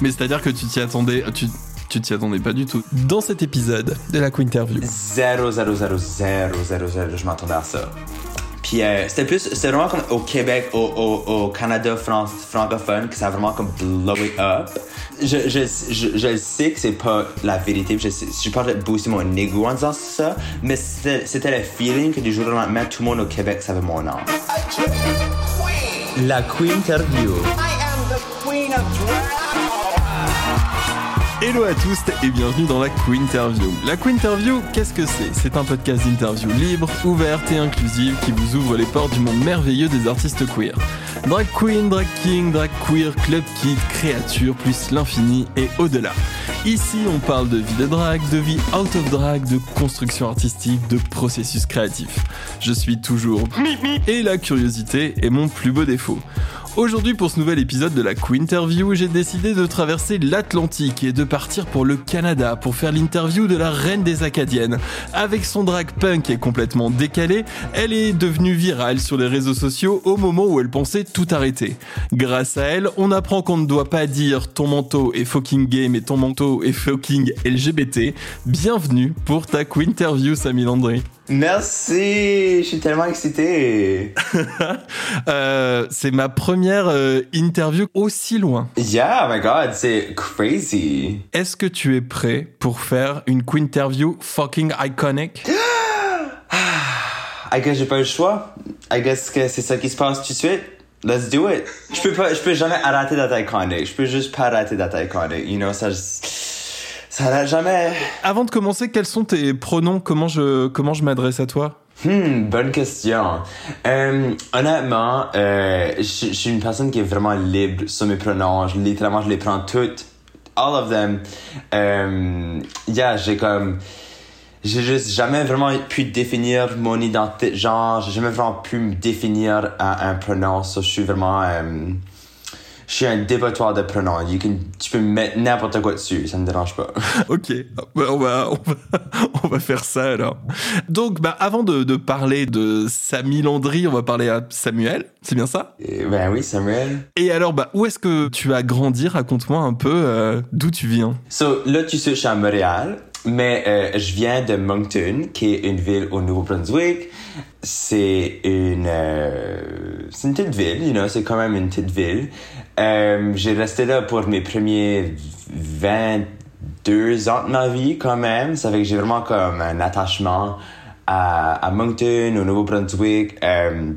Mais c'est-à-dire que tu t'y attendais, tu, tu t'y attendais pas du tout. Dans cet épisode de la Quinterview. 0, 0, 0, 0, 0, 0, je m'attendais à ça. Puis euh, c'était plus, c'était vraiment comme au Québec, au, au, au Canada France, francophone, que ça a vraiment comme blow it up. Je, je, je, je sais que c'est pas la vérité, je, sais, je parle de booster mon ego en disant ça, mais c'était, c'était le feeling que du jour au lendemain, tout le monde au Québec savait mon nom. La Quinterview. Hello à tous et bienvenue dans la Quinterview. La Quinterview, qu'est-ce que c'est? C'est un podcast d'interview libre, ouverte et inclusive qui vous ouvre les portes du monde merveilleux des artistes queer. Drag queen, drag king, drag queer, club kid, créature, plus l'infini et au-delà. Ici, on parle de vie de drag, de vie out of drag, de construction artistique, de processus créatif. Je suis toujours et la curiosité est mon plus beau défaut. Aujourd'hui, pour ce nouvel épisode de la Quinterview, j'ai décidé de traverser l'Atlantique et de partir pour le Canada pour faire l'interview de la reine des Acadiennes. Avec son drag punk est complètement décalé, elle est devenue virale sur les réseaux sociaux au moment où elle pensait tout arrêter. Grâce à elle, on apprend qu'on ne doit pas dire ton manteau est fucking gay mais ton manteau est fucking LGBT. Bienvenue pour ta Quinterview, Samy Landry. Merci, je suis tellement excité. euh, c'est ma première euh, interview aussi loin. Yeah, oh my god, c'est crazy. Est-ce que tu es prêt pour faire une interview fucking iconic? I guess j'ai pas eu le choix. I guess que c'est ça qui se passe tout de suite. Let's do it. Je peux pas, je peux jamais arrêter d'être iconic. Je peux juste pas arrêter d'être iconic. You know, ça, ça n'a jamais. Avant de commencer, quels sont tes pronoms? Comment je, comment je m'adresse à toi? Hmm, bonne question. Euh, honnêtement, euh, je suis une personne qui est vraiment libre sur mes pronoms. Je, littéralement, je les prends toutes. All of them. Euh, yeah, j'ai comme... J'ai juste jamais vraiment pu définir mon identité. Genre, j'ai jamais vraiment pu me définir à un pronom. So, je suis vraiment... Euh, je suis un dépotoir de pronoms. You can, tu peux mettre n'importe quoi dessus, ça me dérange pas. ok, on va, on va, on va faire ça alors. Donc, bah, avant de, de parler de Samy Landry, on va parler à Samuel, c'est bien ça? Et Ben oui, Samuel. Et alors, bah, où est-ce que tu as grandi? Raconte-moi un peu euh, d'où tu viens. So, là, tu sais, je suis à Montréal. Mais euh, je viens de Moncton, qui est une ville au Nouveau-Brunswick. C'est une, euh, c'est une petite ville, you know, c'est quand même une petite ville. Euh, j'ai resté là pour mes premiers 22 ans de ma vie quand même. Ça fait que j'ai vraiment comme un attachement à, à Moncton, au Nouveau-Brunswick. Euh,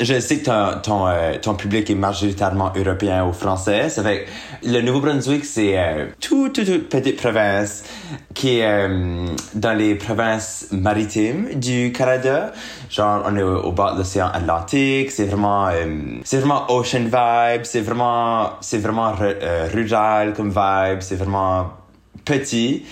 je sais que ton, ton, euh, ton public est majoritairement européen ou français. Ça fait le Nouveau-Brunswick, c'est euh, toute, toute, toute petite province qui est euh, dans les provinces maritimes du Canada. Genre, on est au, au bord de l'océan Atlantique. C'est vraiment, euh, c'est vraiment ocean vibe. C'est vraiment, c'est vraiment euh, rural comme vibe. C'est vraiment petit.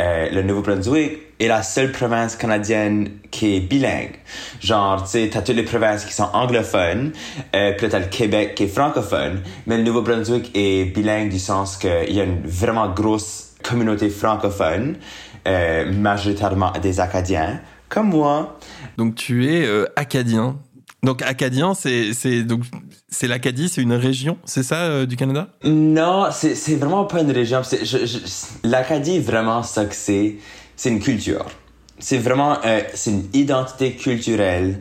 Euh, le Nouveau-Brunswick est la seule province canadienne qui est bilingue. Genre, tu sais, t'as toutes les provinces qui sont anglophones, euh, puis t'as le Québec qui est francophone, mais le Nouveau-Brunswick est bilingue du sens qu'il y a une vraiment grosse communauté francophone, euh, majoritairement des Acadiens, comme moi. Donc, tu es euh, acadien. Donc, acadien, c'est, donc, c'est l'Acadie, c'est une région, c'est ça, euh, du Canada? Non, c'est, c'est vraiment pas une région. L'Acadie, vraiment, ça que c'est, c'est une culture. C'est vraiment, euh, c'est une identité culturelle.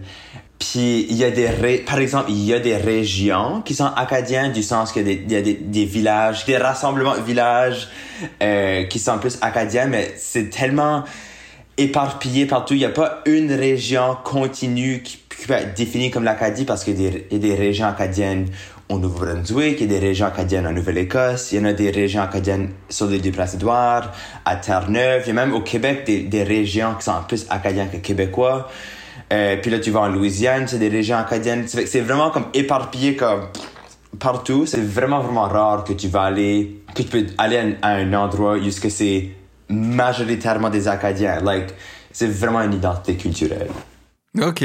Puis il y a des, par exemple, il y a des régions qui sont acadiennes du sens qu'il y a des, y a des, des villages, des rassemblements de villages euh, qui sont plus acadiens, mais c'est tellement éparpillé partout. Il n'y a pas une région continue qui, qui peut être définie comme l'Acadie parce qu'il y, a des- régions acadiennes au Nouveau-Brunswick, il y a des régions acadiennes en Nouvelle-Écosse, il y en a des régions acadiennes sur l'île du Prince-Édouard, à Terre-Neuve, il y a même au Québec des, des régions qui sont plus acadiennes que québécois. Euh, puis là, tu vas en Louisiane, c'est des régions acadiennes. C'est vraiment comme éparpillé comme partout. C'est vraiment, vraiment rare que tu vas aller, que tu peux aller à un endroit où c'est majoritairement des Acadiens. Like, c'est vraiment une identité culturelle. Ok.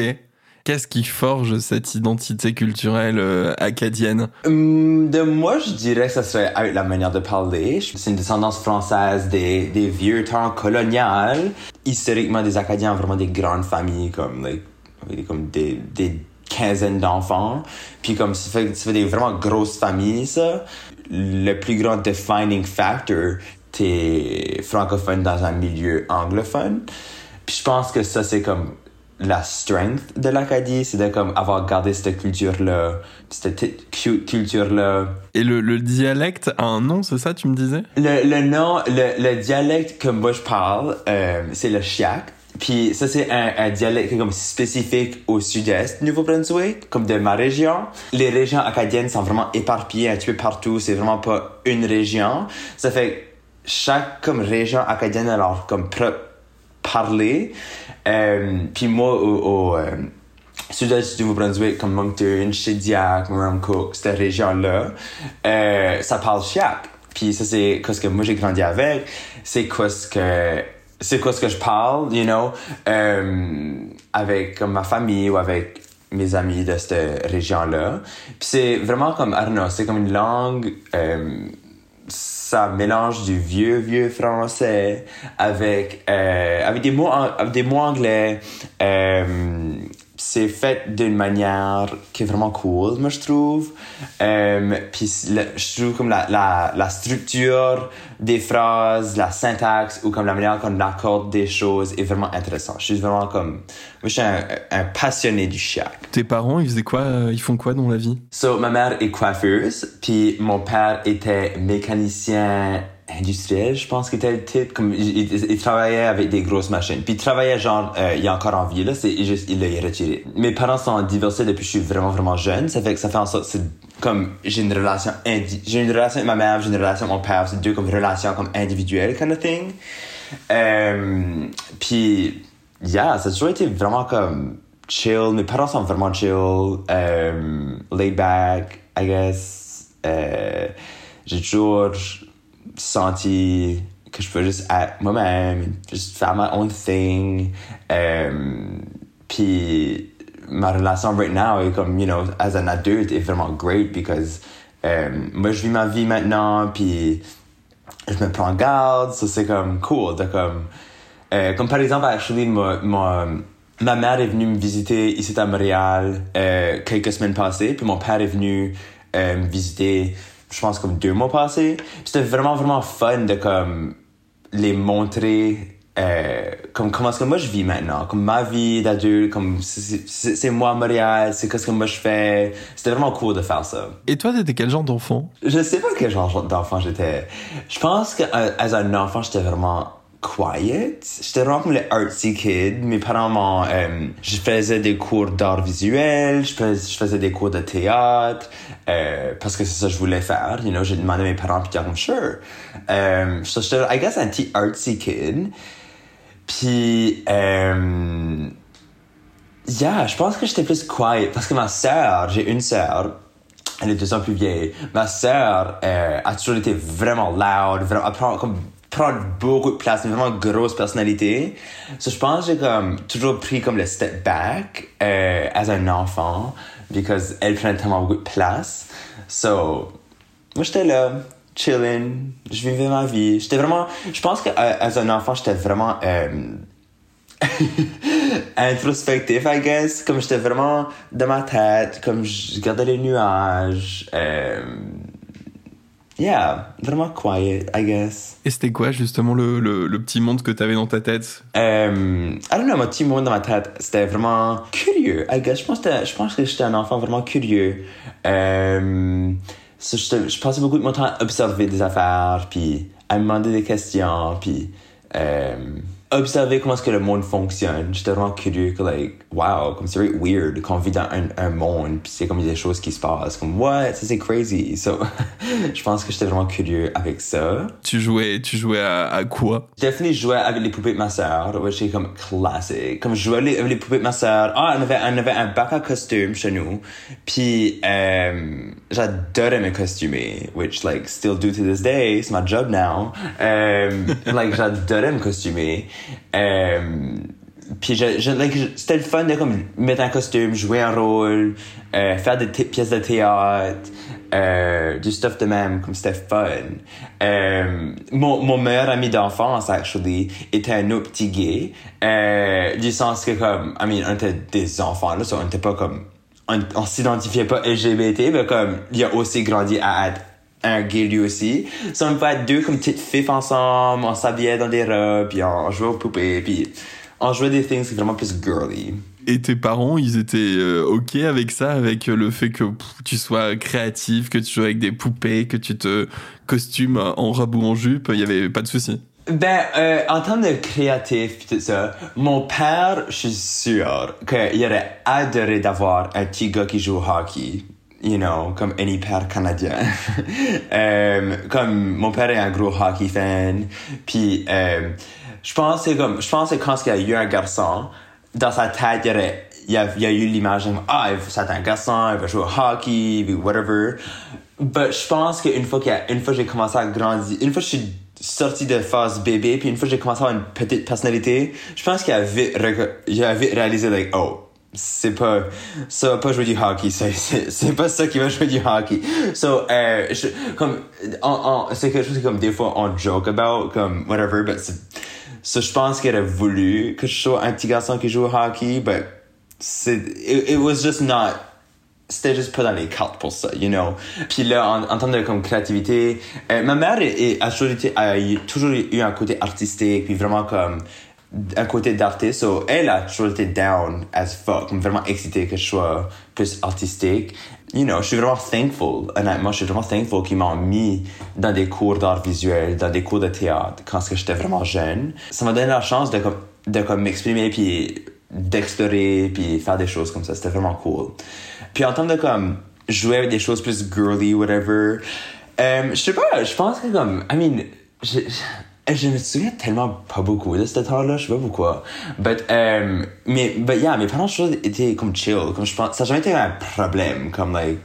Qu'est-ce qui forge cette identité culturelle euh, acadienne Hum, de moi, je dirais que ça serait avec la manière de parler. C'est une descendance française des, vieux temps colonial. Historiquement, des Acadiens ont vraiment des grandes familles, comme, des quinzaines d'enfants. Puis comme ça fait, ça fait des vraiment grosses familles, ça. le plus grand defining factor, t'es francophone dans un milieu anglophone. Puis je pense que ça, c'est comme la strength de l'Acadie, c'est de comme avoir gardé cette culture-là, cette culture-là. Et le, le, dialecte a un nom, c'est ça, tu me disais? Le, le nom, le, le, dialecte que moi je parle, euh, c'est le chiac. Puis ça, c'est un, un, dialecte comme spécifique au sud-est du Nouveau-Brunswick, comme de ma région. Les régions acadiennes sont vraiment éparpillées un petit peu partout. C'est vraiment pas une région. Ça fait chaque comme région acadienne alors comme parler. Euh, puis moi, au, euh, sud-est du Nouveau-Brunswick, comme Moncton, Shediac, Cook, cette région-là, euh, ça parle chiac. Puis ça, c'est ce que moi j'ai grandi avec. C'est quoi ce que c'est quoi ce que je parle, you know, avec comme ma famille ou avec mes amis de cette région-là. Puis c'est vraiment comme, know, c'est comme une langue ça mélange du vieux, vieux français avec, euh, avec, des, mots, avec des mots anglais. Euh, c'est fait d'une manière qui est vraiment cool, moi je trouve. Euh, puis je trouve comme la, la, la, structure des phrases, la syntaxe ou comme la manière qu'on accorde des choses est vraiment intéressant. Je suis vraiment comme, moi je suis un, un passionné du chiac. Tes parents, ils faisaient quoi, euh, ils font quoi dans la vie? So, ma mère est coiffeuse, puis mon père était mécanicien industriel, je pense qu'il était le comme il, travaillait avec des grosses machines. Puis il travaillait genre euh, il est encore en vie là, c'est juste il l'a retiré. Mes parents sont divorcés depuis que je suis vraiment vraiment jeune, ça fait que ça fait en sorte c'est comme j'ai une relation j'ai une relation avec ma mère, j'ai une relation avec mon père, c'est deux comme relations comme individuelles kind of thing. Euh, puis yeah, ça a toujours été vraiment comme chill, mes parents sont vraiment chill, euh, laid back, I guess. Euh, j'ai toujours senti que je peux juste être moi-même, juste faire ma own thing. Um, puis ma relation right now est comme, you know, as an adulte est vraiment great because um, moi je vis ma vie maintenant, puis je me prends garde, ça c'est comme cool. De, comme, euh, comme par exemple, actually, ma, ma, mère est venue me visiter ici à Montréal euh, quelques semaines passées, puis mon père est venu euh, me visiter je pense, comme deux mois passés. C'était vraiment, vraiment fun de comme les montrer euh, comme comment est-ce que moi je vis maintenant, comme ma vie d'adulte, comme c'est moi Montréal, c'est qu'est-ce que moi je fais. C'était vraiment cool de faire ça. Et toi, t'étais quel genre d'enfant? Je sais pas quel genre d'enfant j'étais. Je pense que euh, as un enfant, j'étais vraiment quiet. J'étais vraiment comme le artsy kid. Mes parents m'ont... Euh, je faisais des cours d'art visuel, je faisais, je faisais des cours de théâtre, euh, parce que c'est ça que je voulais faire. You know, j'ai demandé à mes parents, puis ils ont sure. Euh, so j'étais, I guess, un petit artsy kid. Puis, euh, yeah, je pense que j'étais plus quiet, parce que ma sœur, j'ai une sœur, elle est deux ans plus vieille. Ma sœur euh, a toujours été vraiment loud, vraiment, comme prendre beaucoup de place, une vraiment grosse personnalité. So, je pense que j'ai comme toujours pris comme le step back euh, as un enfant because elle prenait tellement beaucoup de place. So, moi j'étais là, chilling, je vivais ma vie. J'étais vraiment, je pense que euh, as un enfant j'étais vraiment euh, introspectif, I guess. Comme j'étais vraiment dans ma tête, comme je regardais les nuages. Euh, Yeah, vraiment quiet, I guess. Et c'était quoi justement le, le, le, petit monde que t'avais dans ta tête? Um, I don't know, mon petit monde dans ma tête, c'était vraiment curieux, I guess. Je pense, que, je pense que j'étais un enfant vraiment curieux. Um, so, je, je passais beaucoup de mon temps à observer des affaires, puis à me demander des questions, puis... Um, observer comment est-ce que le monde fonctionne. J'étais vraiment curieux que, like, wow, comme c'est weird qu'on vit dans un, un monde, puis c'est comme des choses qui se passent. Comme, what? Ça, c'est crazy. So, je pense que j'étais vraiment curieux avec ça. Tu jouais, tu jouais à, à quoi? Definitely, je jouais avec les poupées de ma sœur, which c'est comme classique. Comme je jouais avec les poupées de ma sœur. Ah, on avait, on avait un bac à costume chez nous. Puis, euh, j'adorais me costumer, which, like, still do to this day. It's my job now. Um, like, j'adorais me costumer. Euh, puis je, c'était le fun de comme mettre un costume, jouer un rôle, euh, faire des pièces de théâtre, euh, du stuff de même, comme c'était fun. Mon, mon meilleur ami d'enfance, actually, était un autre petit gay, du sens que comme, I mean, on était des enfants, là, on était pas comme, on, on s'identifiait pas LGBT, mais comme, il a aussi grandi à être un gay lui aussi. So, on être deux comme petites filles ensemble, on s'habillait dans des robes, puis on jouait aux poupées, puis on jouait des things vraiment plus girly. Et tes parents, ils étaient euh, OK avec ça, avec le fait que tu sois créatif, que tu joues avec des poupées, que tu te costumes en robe ou en jupe, il y avait pas de souci? Ben, euh, en termes de créatif tout ça, mon père, je suis sûr qu'il aurait adoré d'avoir un petit gars qui joue au hockey. You know, comme any père canadien. euh, comme mon père est un gros hockey fan, puis euh, je pense que comme je pense que quand il y a eu un garçon, dans sa tête, il y y a, y a eu l'image de ah c'est un garçon, il va jouer au hockey, whatever. Mais je pense qu'une fois qu'il une fois j'ai commencé à grandir, une fois que je suis sorti de phase bébé, puis une fois que j'ai commencé à avoir une petite personnalité, je pense qu'il a vite, il a vite réalisé, like, oh, c'est pas, ça pas jouer du hockey, c'est, pas ça qui va jouer du hockey. So, euh, je, c'est quelque chose que, comme, des fois, on joke about, comme, whatever, but so, je pense qu'elle a voulu que je sois un petit garçon qui joue au hockey, but c'est, it, it was just not, c'était juste pas dans les cartes pour ça, you know. Puis là, en, en termes comme créativité, euh, ma mère est, est- a, toujours a toujours eu un côté artistique, puis vraiment comme un côté d'artiste. So, elle a toujours down as fuck, vraiment excitée que je sois plus artistique. You know, je suis vraiment thankful, honnêtement, je suis vraiment thankful qu'ils m'ont mis dans des cours d'art visuel, dans des cours de théâtre, quand j'étais vraiment jeune. Ça m'a donné la chance de comme, de m'exprimer, puis d'explorer, puis faire des choses comme ça. C'était vraiment cool. Puis en termes de comme jouer avec des choses plus girly, whatever, euh, je sais pas, je pense que comme, I mean, je, je, je me souviens tellement pas beaucoup de cette temps-là, je sais pas pourquoi. But, euh, mais, but yeah, mes parents, je étaient comme chill. Comme je pense, ça n'a jamais été un problème, comme like,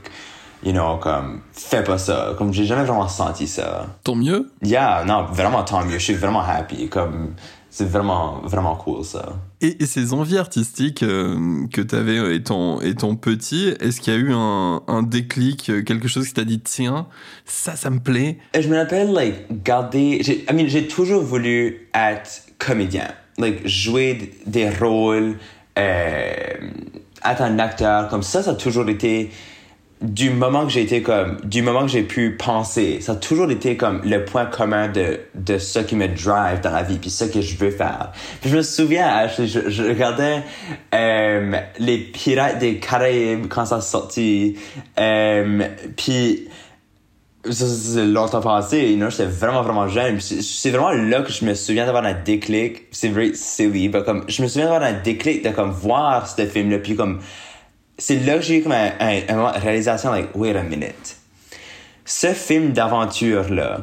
you know, comme, fais pas ça. Comme j'ai jamais vraiment senti ça. Tant mieux. Yeah, non, vraiment tant mieux. Je suis vraiment happy. Comme, c'est vraiment, vraiment cool ça. Et, ces envies artistiques euh, que tu avais étant, étant petit, est-ce qu'il y a eu un, déclic, euh, quelque chose qui t'a dit tiens, ça, ça me plaît? Je me rappelle, like, garder. J'ai, I mean, j'ai toujours voulu être comédien. Like, jouer des rôles, euh, être un acteur. Comme ça, ça a toujours été. Du moment que j'ai été comme. Du moment que j'ai pu penser, ça a toujours été comme le point commun de, de ce qui me drive dans la vie, puis ce que je veux faire. Puis je me souviens, Ashley, je, je regardais euh, Les Pirates des Caraïbes quand ça sortit. Euh, puis c'est longtemps passé, you j'étais vraiment, vraiment jeune. C'est vraiment là que je me souviens d'avoir un déclic. C'est vrai, silly, mais comme, je me souviens d'avoir un déclic de comme voir ce film-là, puis comme, c'est là que j'ai eu comme un, réalisation, like, wait a minute. Ce film d'aventure-là,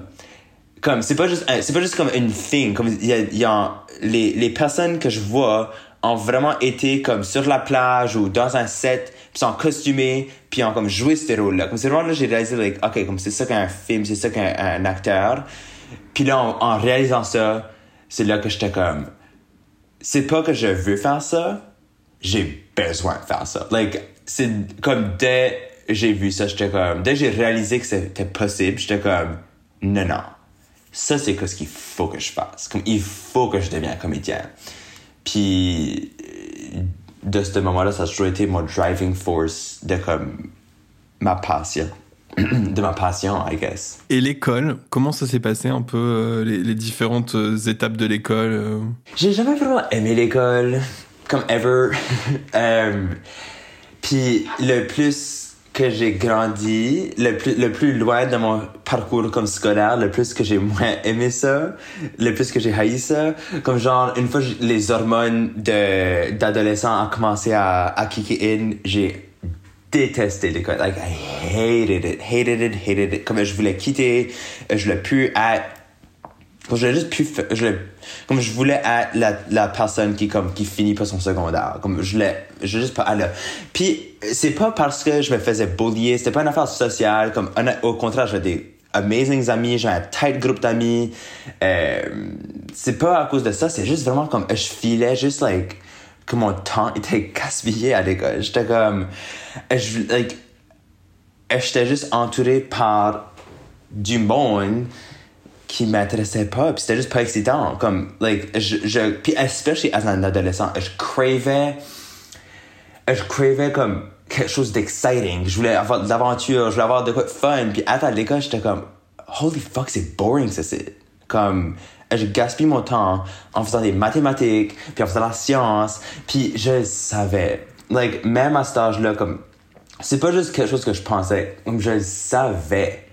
comme, c'est pas juste, un- c'est pas juste comme une thing, comme, y a, les, les personnes que je vois ont vraiment été comme sur la plage ou dans un set, puis sont costumés, puis ont comme joué ce rôle-là. Comme c'est vraiment là, j'ai réalisé, like, ok, comme c'est ça qu'un film, c'est ça qu'un un acteur. Puis là, en, en réalisant ça, c'est là que j'étais comme, c'est pas que je veux faire ça, j'ai besoin de faire ça. Like, c'est comme dès j'ai vu ça, j'étais comme, dès j'ai réalisé que c'était possible, j'étais comme, non, non. Ça, c'est ce qu'il faut que je fasse? Comme, il faut que je devienne comédien. Puis, de ce moment-là, ça a toujours été mon driving force de comme, ma passion. de ma passion, I guess. Et l'école, comment ça s'est passé un peu, euh, les, les différentes euh, étapes de l'école euh? J'ai jamais vraiment aimé l'école, comme ever. Euh, Puis le plus que j'ai grandi, le plus, le plus loin de mon parcours comme scolaire, le plus que j'ai moins aimé ça, le plus que j'ai haï ça. Comme genre, une fois les hormones d'adolescent ont commencé à, à kicker in, j'ai détesté l'école. Like, I hated it, hated it, hated it. Comme je voulais quitter, je voulais plus être je voulais juste plus je comme je voulais être la, la personne qui comme qui finit pas son secondaire. Comme je voulais je juste pas aller puis c'est pas parce que je me faisais bullier. C'était pas une affaire sociale. Comme au contraire j'avais des amazing amis. J'ai un tight groupe d'amis. Euh, c'est pas à cause de ça. C'est juste vraiment comme je filais juste like que mon temps était gaspillé à l'école. J'étais comme je like j'étais juste entouré par du monde qui m'intéressait pas puis c'était juste pas excitant comme like je, je puis especially as un adolescent je cravais je cravais comme quelque chose d'exciting. Je voulais avoir de l'aventure, je voulais avoir de quoi de fun. Puis à l'école, j'étais comme, holy fuck, c'est boring, ça, c'est comme, je gaspille mon temps en faisant des mathématiques, puis en faisant la science, puis je savais. Like, même à cet âge-là, comme, c'est pas juste quelque chose que je pensais, je savais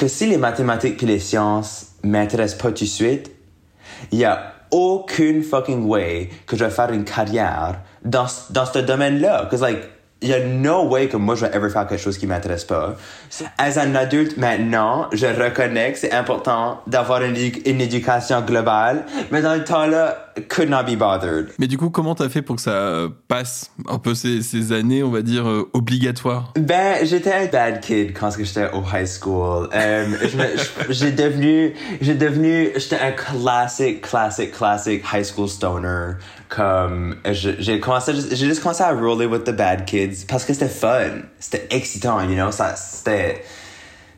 que si les mathématiques puis les sciences m'intéressent pas tout de suite, il y a aucune fucking way que je vais faire une carrière dans, dans ce domaine-là. Cause like, il y a no way que moi je vais ever faire quelque chose qui m'intéresse pas. As un adulte maintenant, je reconnais que c'est important d'avoir une, une, éducation globale, mais dans le temps-là, could not be bothered. Mais du coup, comment t'as fait pour que ça passe un peu ces, ces années, on va dire, euh, obligatoires? Ben, j'étais un bad kid quand j'étais au high school. Euh, j'ai devenu, j'ai devenu, j'étais un classic, classic, classic high school stoner. Comme, j'ai commencé, j'ai juste commencé à roller with the bad kids parce que c'était fun. C'était excitant, you know, ça, c'était,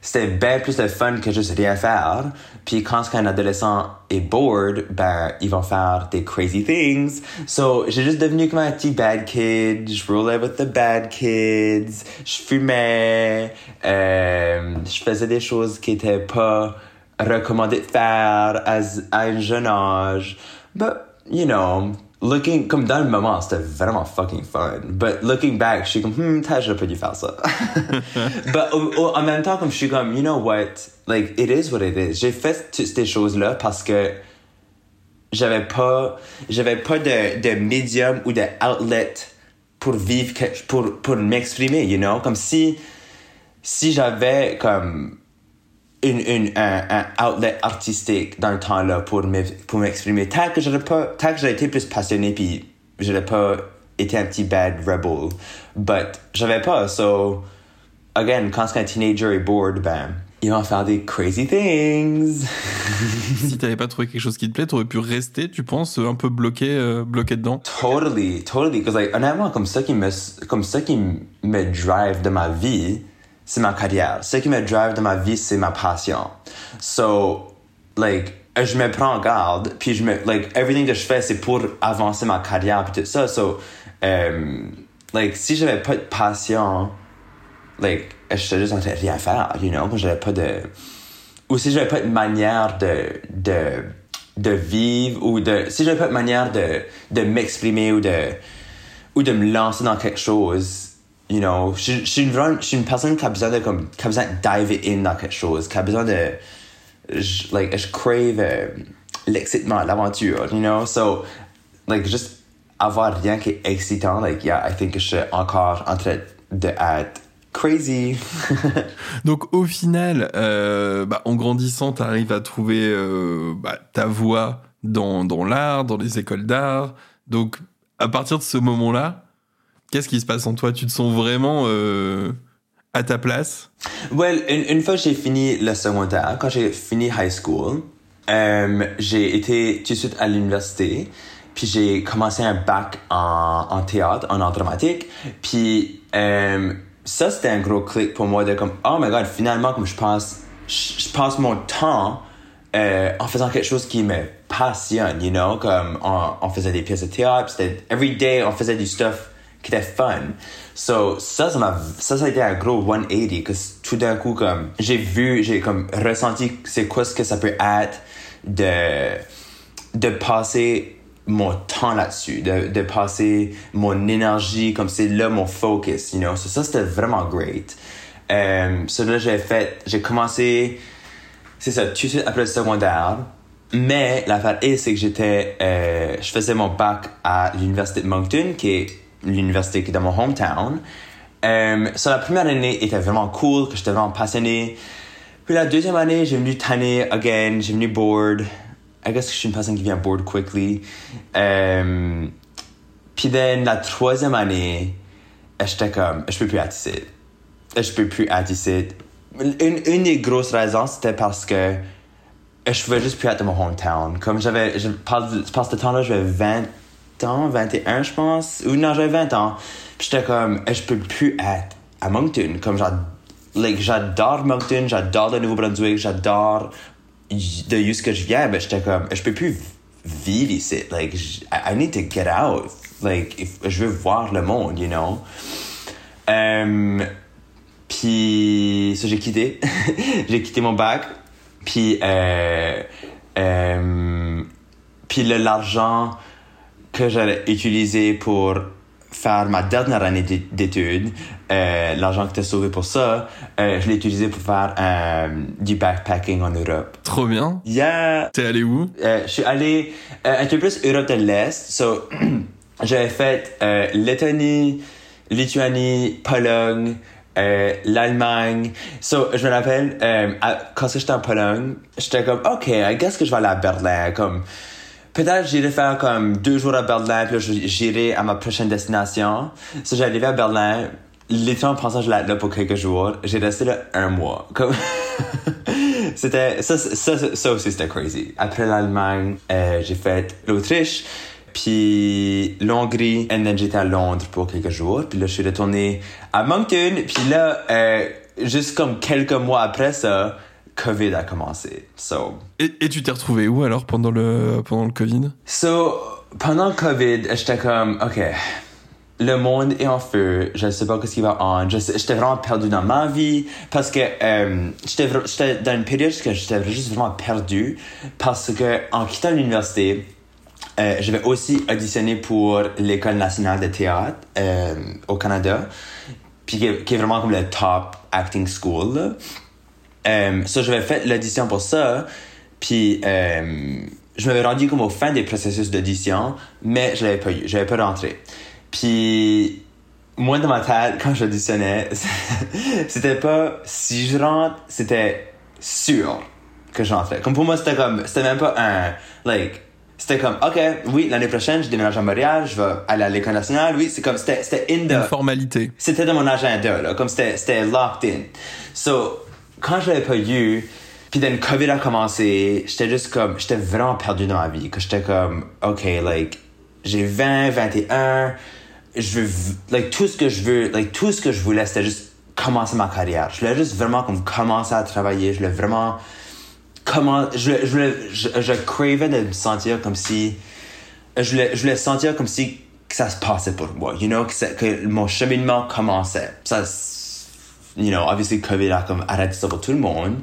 c'était bien plus de fun que juste rien faire. Puis quand un adolescent est bored, ben, ils vont faire des crazy things. So, j'ai juste devenu comme un petit bad kid. Je roulais with the bad kids. Je fumais. Euh, je faisais des choses qui étaient pas recommandées de faire à, à un jeune âge. But, you know, looking, comme dans le moment, c'était vraiment fucking fun. But looking back, je suis comme, hmm, peut-être j'aurais pas dû faire ça. But en même temps, je suis comme, you know what, like, it is what it is. J'ai fait toutes ces choses-là parce que j'avais pas, j'avais pas de, de médium ou de outlet pour vivre, pour, pour m'exprimer, you know? Comme si, si j'avais comme une, une, un, un, outlet artistique dans le temps-là pour m'exprimer. Tant que j'aurais pas, tant que j'aurais été plus passionné puis j'aurais pas été un petit bad rebel. But j'avais pas, so, again, quand un teenager est bored, ben, il va faire des crazy things. si t'avais pas trouvé quelque chose qui te plaît, t'aurais pu rester, tu penses, un peu bloqué, euh, bloqué dedans? Totally, totally. Because like, honnêtement, comme ça qui me, comme ça qui me drive de ma vie, c'est ma carrière. Ce qui me drive dans ma vie, c'est ma passion. So, like, je me prends en garde, puis je me, like, everything que je fais, c'est pour avancer ma carrière, puis tout ça. So, um, like, si j'avais pas de passion, like, je serais juste en train de rien faire, you know, j'avais pas de, ou si j'avais pas de manière de, de, de vivre, ou de, si j'avais pas de manière de, de m'exprimer ou de, ou de me lancer dans quelque chose, you know, je, suis une, je suis une personne qui a besoin de, comme, qui dive in dans quelque chose, qui a besoin de, je, like, crave euh, l'excitement, l'aventure, you know, so, like, juste avoir rien qui est excitant, like, yeah, I think que je suis encore en train de être crazy. Donc au final, euh, bah, en grandissant, tu arrives à trouver euh, bah, ta voie dans, dans l'art, dans les écoles d'art. Donc à partir de ce moment-là, Qu'est-ce qui se passe en toi? Tu te sens vraiment euh, à ta place? Well, une, fois que j'ai fini le secondaire, quand j'ai fini high school, euh, j'ai été tout de suite à l'université. Puis j'ai commencé un bac en, en théâtre, en art dramatique. Puis euh, ça, c'était un gros clic pour moi de comme, oh my god, finalement, comme je passe, je, passe mon temps en faisant quelque chose qui me passionne, you know, comme on, on faisait des pièces de théâtre, c'était every day, on faisait du stuff qui était fun. So, ça, ça m'a, ça, ça a été un gros 180, que tout d'un coup, comme, j'ai vu, j'ai comme ressenti c'est quoi ce que ça peut être de, de passer mon temps là-dessus, de, de passer mon énergie, comme c'est là mon focus, you know? So, ça, c'était vraiment great. Um, so, là, j'ai fait, j'ai commencé, c'est ça, tout de suite après le secondaire. Mais l'affaire est, c'est que j'étais, euh, je faisais mon bac à l'université de Moncton, qui est l'université qui est dans mon hometown. Euh, so la première année était vraiment cool, que j'étais vraiment passionné. Puis la deuxième année, j'ai venu tanner again, j'ai venu bored. I guess que je suis une personne qui vient bored quickly. Euh, puis then, la troisième année, j'étais comme, je peux plus ici. Je peux plus ici. Une, une des grosses raisons, c'était parce que je pouvais juste plus être dans mon hometown. Comme j'avais, je passe, ce temps-là, j'avais 20 ans, 21, je pense. Ou non, j'avais 20 ans. J'étais comme, je peux plus être à Moncton. Comme like, j'adore Moncton, j'adore le Nouveau-Brunswick, j'adore de où que je viens. Mais j'étais comme, je peux plus vivre ici. Like, I need to get out. Like, je veux voir le monde, you know? Euh, puis, ça, j'ai quitté. j'ai quitté mon bac. Puis, euh, euh, puis l'argent que j'allais utiliser pour faire ma dernière année d'é- d'études, euh, l'argent que t'as sauvé pour ça, euh, je l'ai utilisé pour faire euh, du backpacking en Europe. Trop bien. Yeah! T'es allé où? Euh, je suis allé euh, un peu plus Europe de l'Est. So, j'avais fait euh, Lettonie, Lituanie, Pologne, euh, l'Allemagne. So, je me rappelle, euh, à- quand j'étais en Pologne, j'étais comme, OK, I guess que je vais aller à Berlin. Comme, peut-être j'irai faire comme deux jours à Berlin, puis j'irai à ma prochaine destination. So, j'arrivais à Berlin, littéralement pensant que je l'allais là pour quelques jours. J'ai resté là un mois. Comme, c'était, ça, ça, ça aussi, c'était crazy. Après l'Allemagne, euh, j'ai fait l'Autriche, puis l'Hongrie, et then j'étais à Londres pour quelques jours. Puis là, je suis retourné à Moncton, puis là, euh, juste comme quelques mois après ça, COVID a commencé. So, et, et tu t'es retrouvé où alors pendant le, pendant le Covid? So, pendant le COVID, j'étais comme, OK, le monde est en feu, je sais pas ce qui va en. J'étais vraiment perdu dans ma vie parce que euh, j'étais dans une période que j'étais juste vraiment perdu parce que en quittant l'université, euh, je vais aussi auditionner pour l'École nationale de théâtre euh, au Canada, puis qui est, qui est vraiment comme le top acting school. Là. Euh, ça, j'avais fait l'audition pour ça, puis euh, je m'avais rendu comme au fin des processus d'audition, mais je l'avais pas eu, j'avais pas rentré. Puis moi dans ma tête, quand j'auditionnais, c'était pas si je rentre, c'était sûr que je rentrais. Comme pour moi, c'était comme, c'était même pas un, like, c'était comme, ok, oui, l'année prochaine, je déménage à Montréal, je vais aller à l'école nationale, oui, c'est comme, c'était, c'était in Une the, formalité. c'était dans mon agenda, là, comme c'était, c'était locked in. So, quand je l'avais pas eu, puis then COVID a commencé, j'étais juste comme, j'étais vraiment perdu dans ma vie, que j'étais comme, ok, like, j'ai 20, 21, je veux, like, tout ce que je veux, like, tout ce que je voulais, c'était juste commencer ma carrière. Je voulais juste vraiment comme commencer à travailler, je voulais vraiment, comment, je je voulais, je, je cravais de me sentir comme si, je voulais, je voulais sentir comme si ça se passait pour moi, you know, que, que mon cheminement commençait. Ça, you know, obviously, COVID a comme arrêté ça pour tout le monde.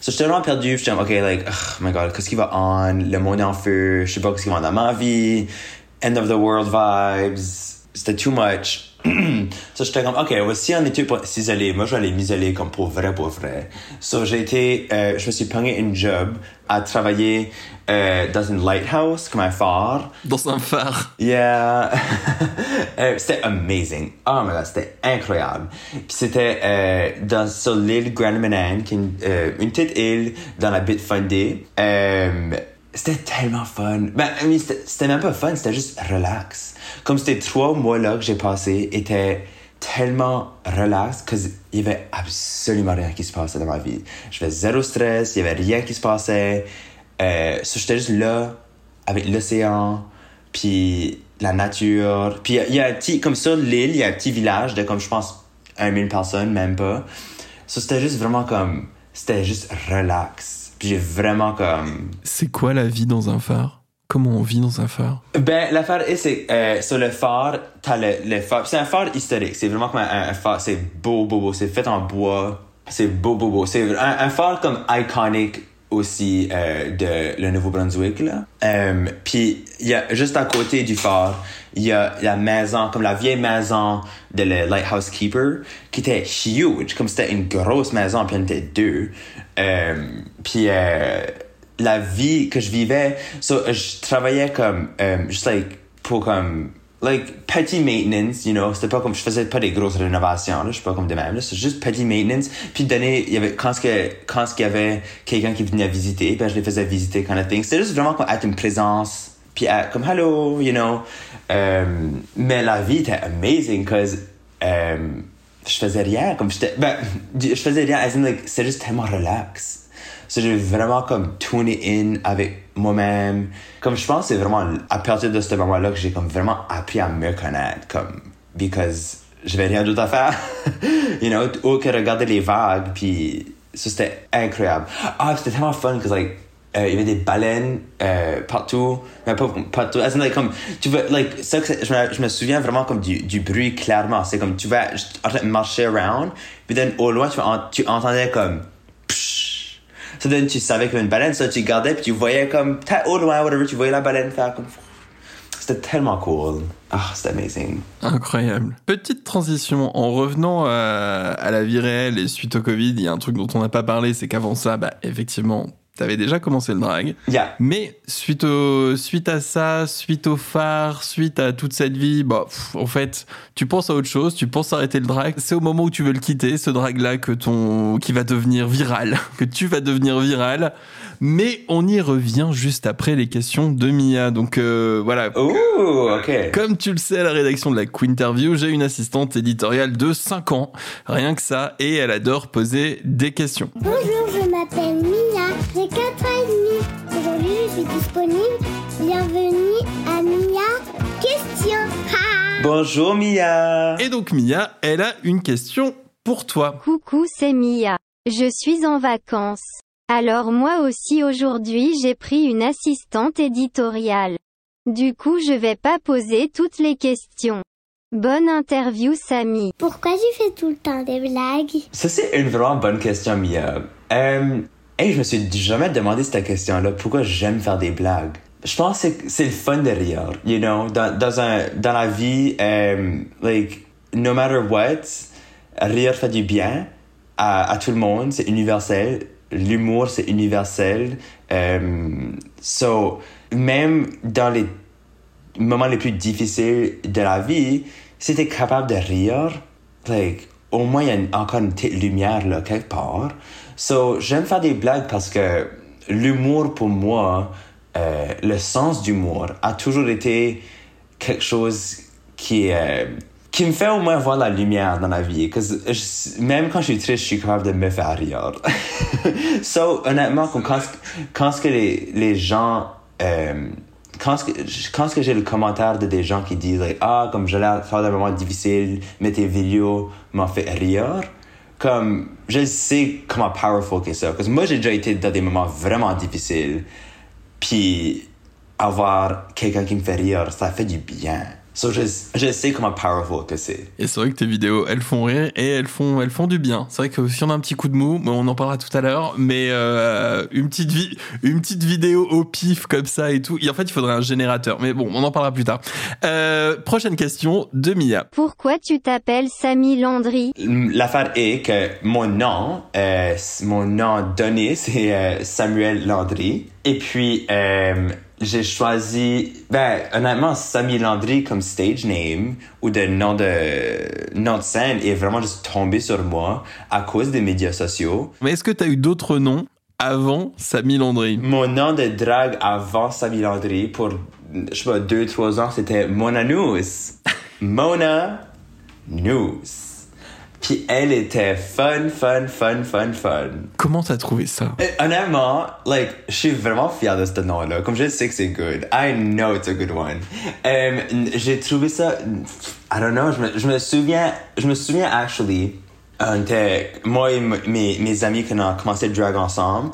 So, j'étais vraiment perdu, j'étais comme, ok, like, oh my god, qu'est-ce qui va on? Le monde est en feu, je sais pas qu'est-ce qui va dans ma vie, end of the world vibes, c'était too much. so, j'étais comme, ok, si on était pour s'isoler, moi, je vais aller m'isoler comme pour vrai, pour vrai. So, j'ai été, euh, je me suis pogné une job à travailler euh, dans une lighthouse, comme un phare. Dans un phare. Yeah. Euh, c'était amazing. Oh my god, c'était incroyable. Puis c'était dans sur l'île Grand Manan, qui est une, une petite île dans la baie de Fundy. C'était tellement fun. Ben, c'était même pas fun, c'était juste relax. Comme c'était trois mois là que j'ai passé, étaient tellement relax que il y avait absolument rien qui se passait dans ma vie. J'avais zéro stress, il y avait rien qui se passait. Euh, j'étais juste là avec l'océan, puis la nature. Puis il y a- il y, a un petit, comme sur l'île, il y a un petit village de comme je pense 1000 personnes, même pas. So, c'était juste vraiment comme, c'était juste relax. Puis j'ai vraiment comme, C'est quoi la vie dans un phare? Comment on vit dans un phare? Ben, l'affaire est, c'est, euh, sur le phare, t'as le, le phare. C'est un phare historique. C'est vraiment comme un, phare. C'est beau, beau, beau. C'est fait en bois. C'est beau, beau, beau. C'est un, un phare comme iconique aussi euh, de le Nouveau-Brunswick. Euh, Puis, juste à côté du phare, il y a la maison, comme la vieille maison de le Lighthouse Keeper, qui était huge. Comme c'était une grosse maison, puis on était deux. Puis, la vie que je vivais, so, je travaillais comme, euh, juste like, pour comme, like, petty maintenance, you know, c'était pas comme, je faisais pas des grosses rénovations, là, je suis pas comme de même, là, c'est juste petty maintenance, puis donner, il y avait, quand ce que, quand ce qu'il y avait quelqu'un qui venait visiter, ben, je les faisais visiter, kind of thing, c'était juste vraiment comme être une présence, puis être comme, hello, you know, euh, mais la vie était amazing, cause, euh, je faisais rien, comme j'étais, ben, je faisais rien, as c'est juste tellement relax. So, j'ai vraiment comme tuné in avec moi-même. Comme je pense c'est vraiment à partir de ce moment-là que j'ai comme vraiment appris à me connaître. Comme, because j'avais rien d'autre à faire. you know, ou que regarder les vagues. Puis ça, c'était incroyable. Ah, c'était tellement fun que, like, euh, il y avait des baleines euh, partout, mais pas partout. As in, comme, tu vois, like, ça, je, me, je me souviens vraiment comme du, du bruit clairement. C'est comme tu vas en train de marcher around, puis au loin, tu, tu entendais comme. Ça donne, tu savais qu'il y avait une baleine, ça, tu gardais, puis tu voyais comme, au loin, whatever, tu voyais la baleine faire comme. C'était tellement cool. Ah, c'était amazing. Incroyable. Petite transition, en revenant à, à la vie réelle et suite au Covid, il y a un truc dont on n'a pas parlé, c'est qu'avant ça, bah, effectivement, t'avais déjà commencé le drag. Yeah. Mais suite, au, suite à ça, suite au phare, suite à toute cette vie, bah, pff, en fait, tu penses à autre chose, tu penses arrêter le drag. C'est au moment où tu veux le quitter, ce drag-là, que ton, qui va devenir viral, que tu vas devenir viral. Mais on y revient juste après les questions de Mia. Donc euh, voilà. Comme tu le sais, à la rédaction de la Quinterview, j'ai une assistante éditoriale de 5 ans, rien que ça, et elle adore poser des questions. Bonjour, je m'appelle Mia, Bonjour Mia. Et donc Mia, elle a une question pour toi. Coucou, c'est Mia. Je suis en vacances. Alors moi aussi aujourd'hui j'ai pris une assistante éditoriale. Du coup je vais pas poser toutes les questions. Bonne interview Samy. Pourquoi tu fais tout le temps des blagues? Ça, c'est une vraiment bonne question, Mia. Euh, hey, je me suis jamais demandé cette question-là. Pourquoi j'aime faire des blagues? Je pense que c'est- le fun de rire, you know? Dans, dans, un, dans la vie, euh, like, no matter what, rire fait du bien à, à tout le monde. C'est universel. L'humour, c'est universel. Euh, so, même dans les moments les plus difficiles de la vie, si t'es capable de rire, like, au moins il y a encore une petite lumière là, quelque part. So, j'aime faire des blagues parce que l'humour pour moi, euh, le sens d'humour a toujours été quelque chose qui euh, qui me fait au moins voir la lumière dans la vie. 'Cause je- même quand je suis triste, je suis capable de me faire rire. so, honnêtement, quand, quand ce que les, les gens... euh, quand ce que, quand ce que j'ai le commentaire de des gens qui disent like, ah comme je l'ai faire des moments difficiles mais tes vidéos m'ont fait rire comme je sais comment powerful que ça parce que moi j'ai déjà été dans des moments vraiment difficiles puis avoir quelqu'un qui me fait ça fait du bien so je, je sais comment powerful que c'est Et c'est vrai que tes vidéos, elles font rire et elles font, elles font du bien. C'est vrai que si on a un petit coup de mou, on en parlera tout à l'heure, mais euh, une petite vie, une petite vidéo au pif comme ça et tout. Et en fait, il faudrait un générateur. Mais bon, on en parlera plus tard. Euh, prochaine question de Mia. Pourquoi tu t'appelles Samy Landry? L'affaire est que mon nom, euh, mon nom donné, c'est euh, Samuel Landry. Et puis, euh, j'ai choisi, ben, honnêtement, Samy Landry comme stage name ou de nom de, nom de scène est vraiment juste tombé sur moi à cause des médias sociaux. Mais est-ce que tu as eu d'autres noms avant Samy Landry? Mon nom de drague avant Samy Landry pour, je sais pas, deux, trois ans, c'était Mona News. Mona News. Puis elle était fun, fun, fun, fun, fun. Comment t'as trouvé ça? Et honnêtement, like, je suis vraiment fier de ce nom-là. Comme je sais que c'est good. I know it's a good one. Um, j'ai trouvé ça, I don't know, je me, je me souviens, je me souviens actually, on était, moi et mes, mes amis quand on a commencé le drag ensemble,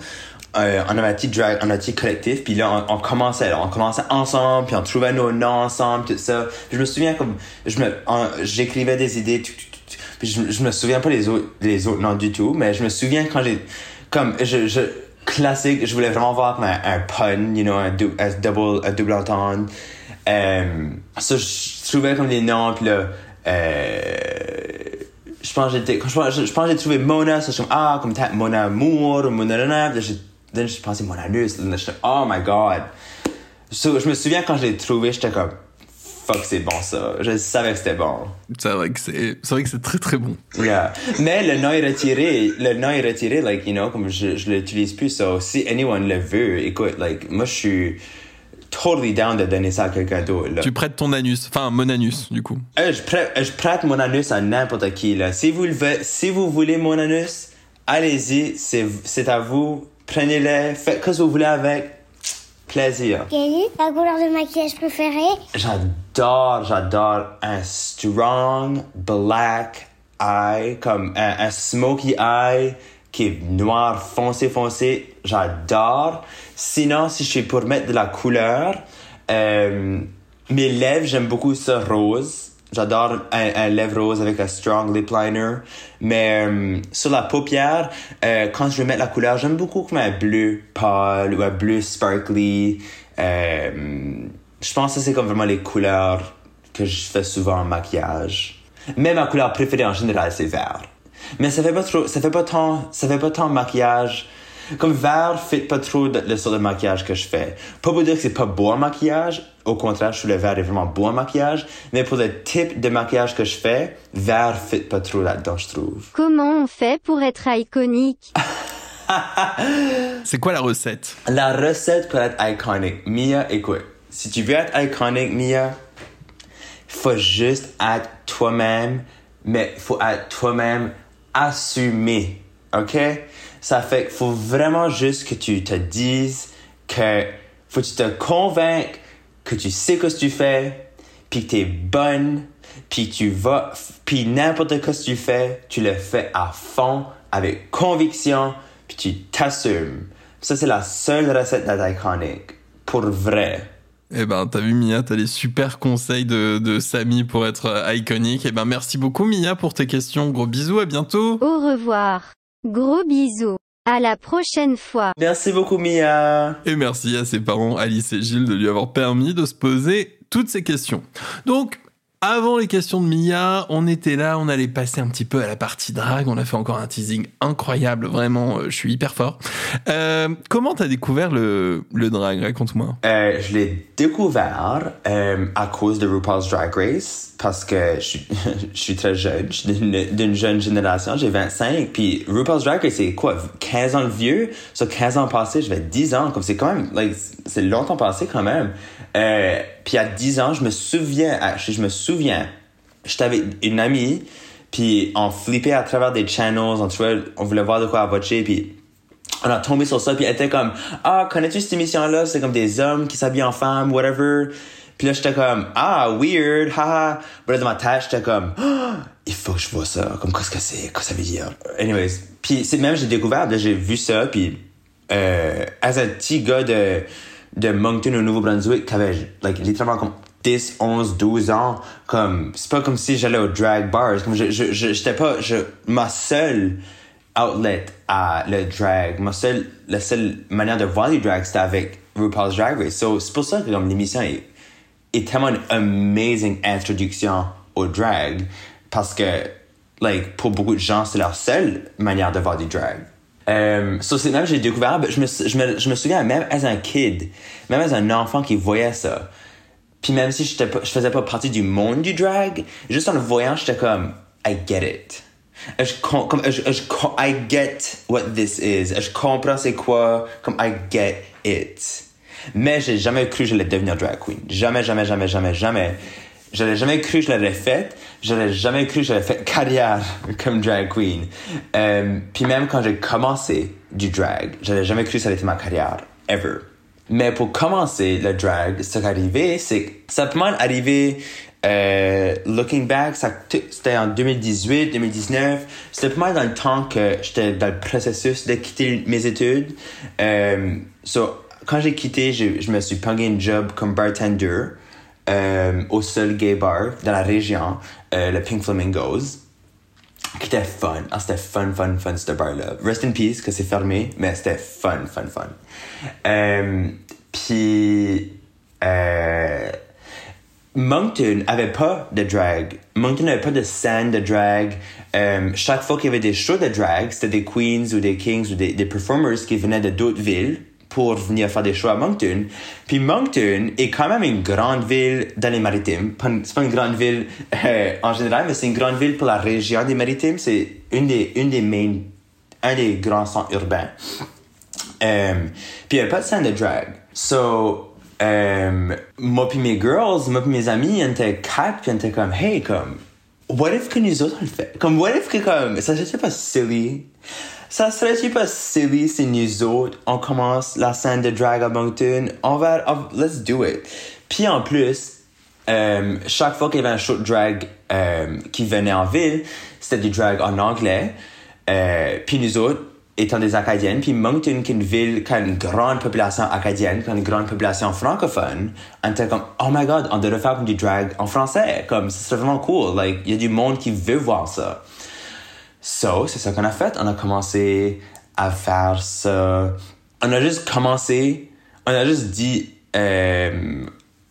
euh, on avait un petit drag, on a un petit collectif, puis là, on, on commençait, là, on commençait ensemble, puis on trouvait nos noms ensemble, tout ça. Puis je me souviens comme, je me, en- j'écrivais des idées, tout, tout. Je, je me souviens pas les autres, les autres noms du tout, mais je me souviens quand j'ai, comme, je, je, classique, je voulais vraiment voir un, un pun, you know, un, dou- un double, un double entendre. Euh, ça, je trouvais comme des noms, puis là, euh, je pense j'étais, je pense, je, je pense j'ai trouvé Mona, je suis comme, ah, comme peut-être Mona Amour, ou Mona Nana, là, j'ai pensé Mona Nus, là, j'étais, oh my god. So, je me souviens quand je l'ai trouvé, j'étais comme, fuck, c'est bon ça. Je savais que c'était bon. C'est vrai que c'est, c'est vrai que c'est très très bon. Yeah. Mais le nom est retiré, le nom est retiré, like, you know, comme je, je l'utilise plus, so, si anyone le veut, écoute, like, moi, je suis totally down de donner ça à quelqu'un d'autre. Tu prêtes ton anus, enfin mon anus du coup. Euh, je, prête, je prête mon anus à n'importe qui, là. Si vous le ve- si vous voulez mon anus, allez-y, c'est, c'est à vous. Prenez-le, faites ce que vous voulez avec. Plaisir. Quelle est ta couleur de maquillage préférée? J'adore, j'adore un strong black eye, comme un, un smoky eye qui est noir foncé foncé, j'adore. Sinon, si je suis pour mettre de la couleur, euh, mes lèvres, j'aime beaucoup ça rose. J'adore un, un lèvre rose avec un strong lip liner. Mais euh, sur la paupière, euh, quand je vais mettre la couleur, j'aime beaucoup comme un bleu pâle ou un bleu sparkly. Euh, je pense que c'est comme vraiment les couleurs que je fais souvent en maquillage. Mais ma couleur préférée en général, c'est vert. Mais ça fait pas trop, ça fait pas tant, ça fait pas tant maquillage. Comme vert fait pas trop de, le sort de maquillage que je fais. Pas pour dire que c'est pas beau en maquillage. Au contraire, je trouve le vert est vraiment beau en maquillage. Mais pour le type de maquillage que je fais, vert fait pas trop là-dedans, je trouve. Comment on fait pour être iconique? C'est quoi la recette? La recette pour être iconic. Mia, écoute. Si tu veux être iconic, Mia, faut juste être toi-même, mais faut être toi-même assumé. OK? Ça fait qu'il faut vraiment juste que tu te dises que faut que tu te convainques que tu sais ce que tu fais, puis que tu es bonne, puis tu vas, puis n'importe quoi que tu fais, tu le fais à fond, avec conviction, puis tu t'assumes. Ça, c'est la seule recette d'être iconique. Pour vrai. Eh ben, t'as vu Mia, t'as les super conseils de, de Samy pour être euh, iconique. Eh ben, merci beaucoup Mia pour tes questions. Gros bisous, à bientôt. Au revoir. Gros bisous. À la prochaine fois. Merci beaucoup, Mia. Et merci à ses parents Alice et Gilles de lui avoir permis de se poser toutes ces questions. Donc, avant les questions de Mia, on était là, on allait passer un petit peu à la partie drague. On a fait encore un teasing incroyable, vraiment, euh, je suis hyper fort. Euh, comment t'as découvert le, le drag? Raconte-moi. Euh, je l'ai découvert euh, à cause de RuPaul's Drag Race parce que je suis, je très jeune, je suis d'une jeune génération, j'ai 25, puis RuPaul's Drag Race c'est quoi, 15 ans de vieux? Sur 15 ans passés, j'avais 10 ans, comme c'est quand même, c'est longtemps passé quand même. Euh, puis à 10 ans, je me souviens, je me souviens, j'étais avec une amie, puis on flippait à travers des channels, on, trouvait, on voulait voir de quoi à watcher, puis on a tombé sur ça, puis elle était comme Ah, connais-tu cette émission-là? C'est comme des hommes qui s'habillent en femmes, whatever. Puis là, j'étais comme Ah, weird, haha. Mais là, dans ma tête, j'étais comme Ah, il faut que je vois ça. Comme, qu'est-ce que c'est? Qu'est-ce que ça veut dire? Anyways. Puis c'est même, j'ai découvert, j'ai vu ça, puis euh, as un petit gars de, de Moncton au Nouveau-Brunswick qui avait, like, littéralement comme 10, 11, 12 ans, comme, c'est pas comme si j'allais au drag bars, comme je, je, j'étais pas, je, ma seule outlet à le drag, ma seule, la seule manière de voir les drags, c'était avec RuPaul's Drag Race. So, c'est pour ça que, comme, l'émission est, est tellement une amazing introduction au drag, parce que, like, pour beaucoup de gens, c'est leur seule manière de voir du drag. Euh, so, c'est même, j'ai découvert, ben, je me, je me, je me souviens, même as un kid, même as un enfant qui voyait ça, puis même si je faisais pas partie du monde du drag, juste en le voyant, j'étais comme, I get it. Je, com- comme, je, je, I get what this is. Je comprends c'est quoi, comme I get it. Mais j'ai jamais cru que j'allais devenir drag queen. Jamais, jamais, jamais, jamais, jamais. J'aurais jamais cru que je l'aurais fait. J'aurais jamais cru que j'aurais fait carrière comme drag queen. Euh, puis même quand j'ai commencé du drag, j'aurais jamais cru que ça allait être ma carrière. Ever. Mais pour commencer le drag, ce qui est arrivé, c'est mal arrivé, euh, looking back, c'était en 2018, 2019. C'était pas mal dans le temps que j'étais dans le processus de quitter mes études. Euh, so, quand j'ai quitté, je, je me suis pogné une job comme bartender euh, au seul gay bar dans la région, euh, le Pink Flamingos qui était fun. Ah, c'était fun, fun, fun, ce bar-là. Rest in peace, que c'est fermé, mais c'était fun, fun, fun. Euh, Puis, euh, Moncton avait pas de drag. Moncton n'avait pas de scène de drag. Euh, chaque fois qu'il y avait des shows de drag, c'était des queens ou des kings ou des, des performers qui venaient de d'autres villes pour venir faire des shows à Moncton. Puis Moncton est quand même une grande ville dans les maritimes. C'est pas une grande ville euh, en général, mais c'est une grande ville pour la région des maritimes. C'est une des, une des main, un des grands centres urbains. Euh, puis il n'y avait pas de scène de drag. So, euh, moi puis mes girls, moi puis mes amis, on était quatre, puis on était comme, hey, comme, what if que nous autres on fait? Comme, what if que comme, ça serait pas silly? Ça serait pas silly si nous autres, on commence la scène de drag à Moncton? On va, let's do it. Puis en plus, euh, chaque fois qu'il y avait un show drag euh, qui venait en ville, c'était du drag en anglais. Euh, puis nous autres, étant des Acadiennes, puis Moncton, qui est une ville qui a une grande population acadienne, qui a une grande population francophone, on était comme, oh my god, on devrait faire comme du drag en français. Comme, c'est vraiment cool. Like, il y a du monde qui veut voir ça. So, c'est ça qu'on a fait. On a commencé à faire ça. On a juste commencé, on a juste dit, euh,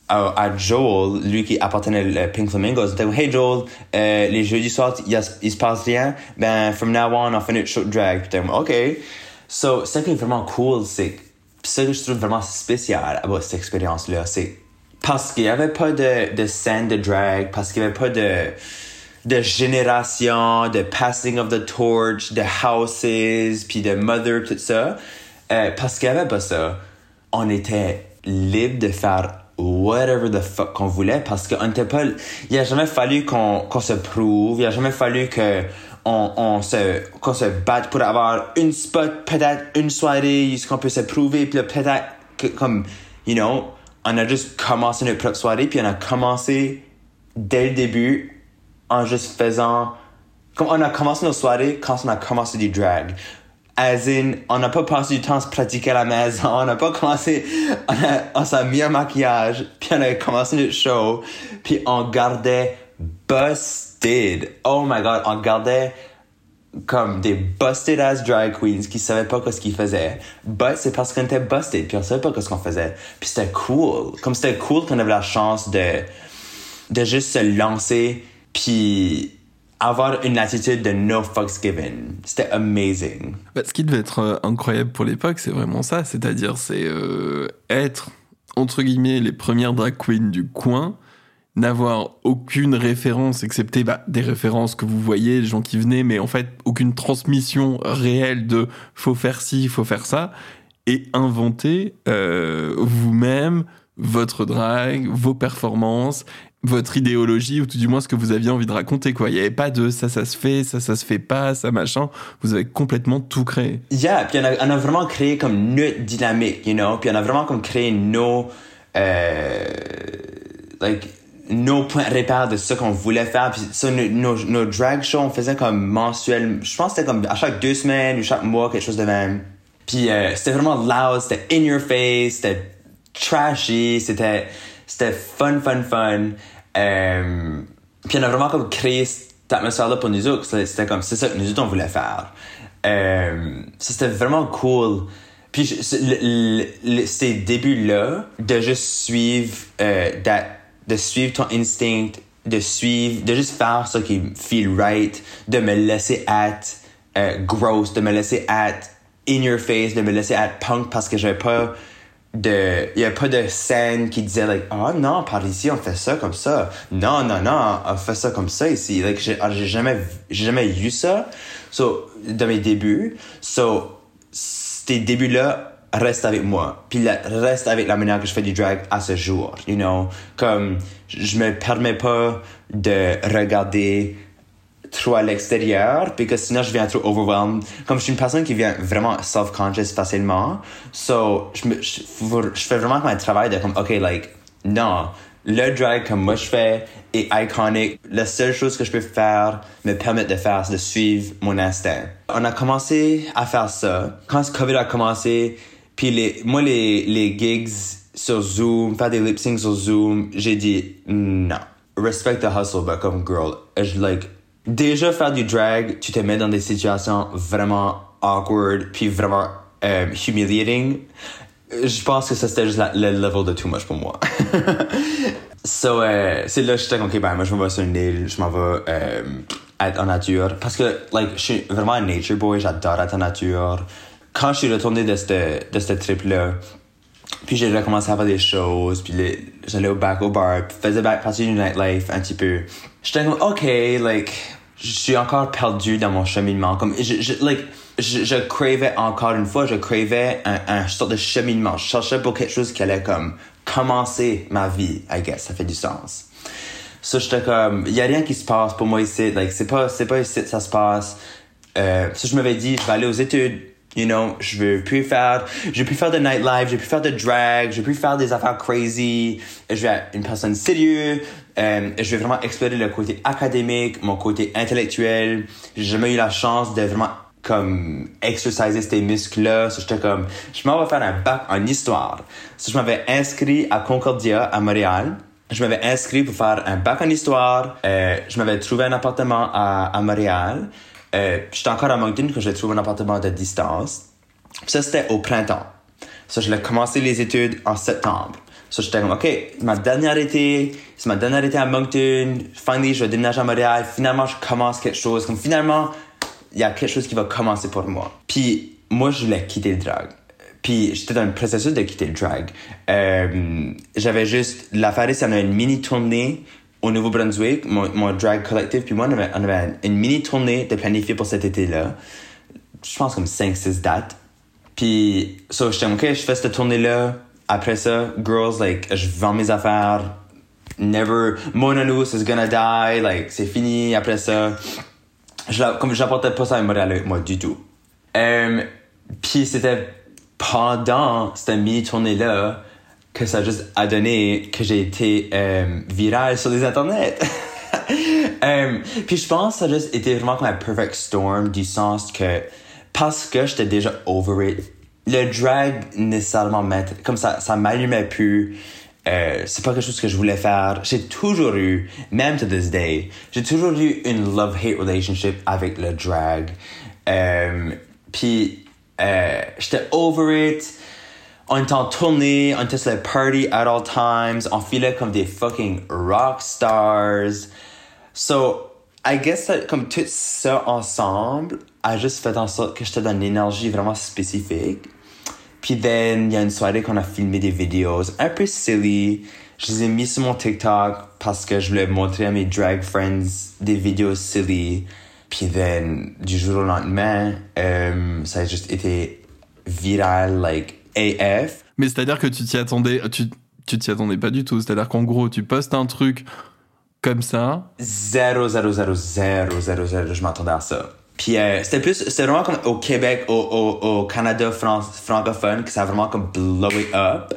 à, Joel, lui qui appartenait à Pink Flamingos, on dit Hey Joel, euh, les jeudis soirs, il, a- il se passe rien, ben, from now on, on fait notre show drag. Puis OK. So, ce qui est vraiment cool, c'est ce que je trouve vraiment spécial à cette expérience-là, c'est parce qu'il n'y avait pas de, de scène de drag, parce qu'il n'y avait pas de, de génération, de passing of the torch, de houses, puis de mother, tout ça. Euh, parce qu'il n'y avait pas ça, on était libre de faire whatever the fuck qu'on voulait parce qu'on n'était pas. Il a jamais fallu qu'on qu'on se prouve, il a jamais fallu que on, on se, qu'on se batte pour avoir une spot, peut-être une soirée, où qu'on peut se prouver, puis peut-être comme, you know, on a juste commencé notre propre soirée, puis on a commencé dès le début en juste faisant. Comme on a commencé nos soirées quand on a commencé du drag. As in, on n'a pas passé du temps à se pratiquer à la maison, on n'a pas commencé, on, on s'est mis un maquillage, puis on a commencé notre show, puis on gardait busted. Oh my god, on gardait comme des busted ass drag queens qui savaient pas ce qu'ils faisaient. But c'est parce qu'on était busted, puis on savait pas ce qu'on faisait. Puis c'était cool. Comme c'était cool qu'on avait la chance de, de juste se lancer, puis avoir une attitude de no fucks given. C'était amazing. Bah, ce qui devait être euh, incroyable pour l'époque, c'est vraiment ça. C'est-à-dire, c'est euh, être, entre guillemets, les premières drag queens du coin, n'avoir aucune référence, excepté bah, des références que vous voyez, les gens qui venaient, mais en fait, aucune transmission réelle de faut faire ci, faut faire ça, et inventer euh, vous-même votre drag, vos performances, votre idéologie, ou tout du moins ce que vous aviez envie de raconter. quoi. Il n'y avait pas de ça, ça se fait, ça, ça se fait pas, ça, machin. Vous avez complètement tout créé. Yeah, puis on a, on a vraiment créé comme notre dynamique, you know, puis on a vraiment comme créé nos, euh, like, nos points de repère de ce qu'on voulait faire, puis ça, nos, nos, drag shows, on faisait comme mensuel, je pense que c'était comme à chaque deux semaines ou chaque mois, quelque chose de même. Puis euh, c'était vraiment loud, c'était in your face, c'était trashy, c'était, c'était fun, fun, fun. Euh, puis on a vraiment comme créé cette atmosphère-là pour nous autres. C'était comme, c'est ça que nous autres on voulait faire. Euh, c'était vraiment cool. Puis ces débuts-là, de juste suivre, euh, de suivre ton instinct, de suivre, de juste faire ce qui feel right, de me laisser être euh, gross, de me laisser être in your face, de me laisser être punk parce que j'avais pas de il y a pas de scène qui disait like oh non par ici on fait ça comme ça. Non non non on fait ça comme ça ici. Like j'ai ah, jamais j'ai jamais eu ça. So dans mes débuts. So ces débuts là restent avec moi. Puis la- restent avec la manière que je fais du drag à ce jour you know. Comme je me permets pas de regarder trop à l'extérieur, parce que sinon je viens trop overwhelmed. Comme je suis une personne qui vient vraiment self-conscious facilement, so je, je, je fais vraiment comme un travail de comme, ok, like, non, le drag comme moi je fais est iconic. La seule chose que je peux faire, me permettre de faire, c'est de suivre mon instinct. On a commencé à faire ça. Quand ce COVID a commencé, puis les, moi les, les gigs sur Zoom, faire des lip syncs sur Zoom, j'ai dit non. Respect the hustle, but comme girl, je like déjà faire du drag, tu te mets dans des situations vraiment awkward puis vraiment euh, humiliating. Je pense que ça c'était juste le level de too much pour moi. so euh, c'est là que j'étais comme ok ben moi je m'en vais sur une île, je m'en vais euh, être en nature parce que like je suis vraiment un nature boy, j'adore être en nature. Quand je suis retourné de cette de cette trip là, puis j'ai recommencé à faire des choses, puis j'allais au back au bar, puis faisais back partie du nightlife un petit peu. J'étais comme, ok, like, je suis encore perdu dans mon cheminement. Comme, je, je, like, je, je cravais encore une fois, je cravais un, un sorte de cheminement. Je cherchais pour quelque chose qui allait comme commencer ma vie, I guess, ça fait du sens. Ça, j'étais comme, y a rien qui se passe pour moi ici, like, c'est pas, c'est pas ici que ça se passe. Euh, ça, je m'avais dit, je vais aller aux études, you know, je veux plus faire, veux plus faire de nightlife, veux plus faire de drag, veux plus faire des affaires crazy, je vais être une personne sérieuse, euh, je vais vraiment explorer le côté académique, mon côté intellectuel. J'ai jamais eu la chance de vraiment comme exerciser ces muscles-là. So, j'étais comme, je m'en vais faire un bac en histoire. So, je m'avais inscrit à Concordia, à Montréal. Je m'avais inscrit pour faire un bac en histoire. Euh, je m'avais trouvé un appartement à, à Montréal. Euh, j'étais encore à Moncton quand j'ai trouvé un appartement de distance. Ça, c'était au printemps. So, je l'ai commencé les études en septembre. So, j'étais comme, OK, ma dernière été, c'est ma dernière été à Moncton. Finally, je vais déménager à Montréal. Finalement, je commence quelque chose. Comme finalement, il y a quelque chose qui va commencer pour moi. Puis, moi, je voulais quitter le drag. Puis, j'étais dans le processus de quitter le drag. Euh, j'avais juste, l'affaire, c'est qu'on a une mini tournée au Nouveau-Brunswick, mon, mon drag collectif, puis moi, on avait, on avait une mini tournée de planifier pour cet été-là. Je pense comme 5-6 dates. Puis, so, j'étais, OK, je fais cette tournée-là. Après ça, girls, like, je vends mes affaires. Never, Monanous is gonna die. Like, c'est fini. Après ça, je, la- comme j'apportais pas ça à Montréal avec moi du tout. Euh, puis c'était pendant cette mini-tournée-là que ça a juste a donné que j'ai été euh, viral sur les internets. Euh, puis je pense que ça a juste été vraiment comme un perfect storm du sens que parce que j'étais déjà over it, le drag nécessairement m'att- comme ça, ça m'allumait plus. Euh, c'est pas quelque chose que je voulais faire. J'ai toujours eu, même to this day, j'ai toujours eu une love-hate relationship avec le drag. Euh, puis euh, j'étais over it. On était en tournée, on était sur le party at all times, on filait comme des fucking rock stars. So, I guess that, comme tout ça ensemble a juste fait en sorte que j'étais dans une énergie vraiment spécifique. Puis then, il y a une soirée qu'on a filmé des vidéos un peu silly. Je les ai mis sur mon TikTok parce que je voulais montrer à mes drag friends des vidéos silly. Puis then, du jour au lendemain, euh, ça a juste été viral, like AF. Mais c'est-à-dire que tu t'y attendais, tu tu t'y attendais pas du tout. C'est-à-dire qu'en gros, tu postes un truc comme ça. 0, 0, 0, 0, 0, 0, je m'attendais à ça. Puis euh, c'était plus, c'était vraiment comme au Québec, au, au, au Canada fran- francophone, que ça a vraiment comme blowé up.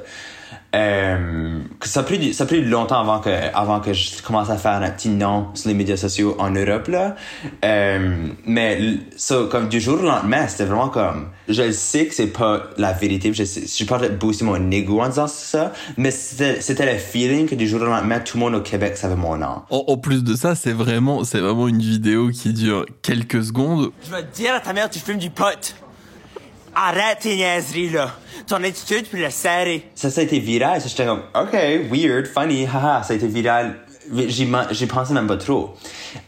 Euh, que ça a pris, ça a pris longtemps avant que, avant que je commence à faire un petit nom sur les médias sociaux en Europe, là. Euh, mais, ça, comme du jour au lendemain, c'était vraiment comme, je sais que c'est pas la vérité, je sais, je suis pas de booster mon ego en disant ça, mais c'était, c'était le feeling que du jour au lendemain, tout le monde au Québec savait mon nom. En, en plus de ça, c'est vraiment, c'est vraiment une vidéo qui dure quelques secondes. Je vais te dire à ta mère, tu fumes du pot. Arrête tes niaiseries, là. Ton attitude, puis le serrer. ça, ça a été viral. Ça, J'étais comme, OK, weird, funny, haha, ça a été viral. J'y pensais même pas trop.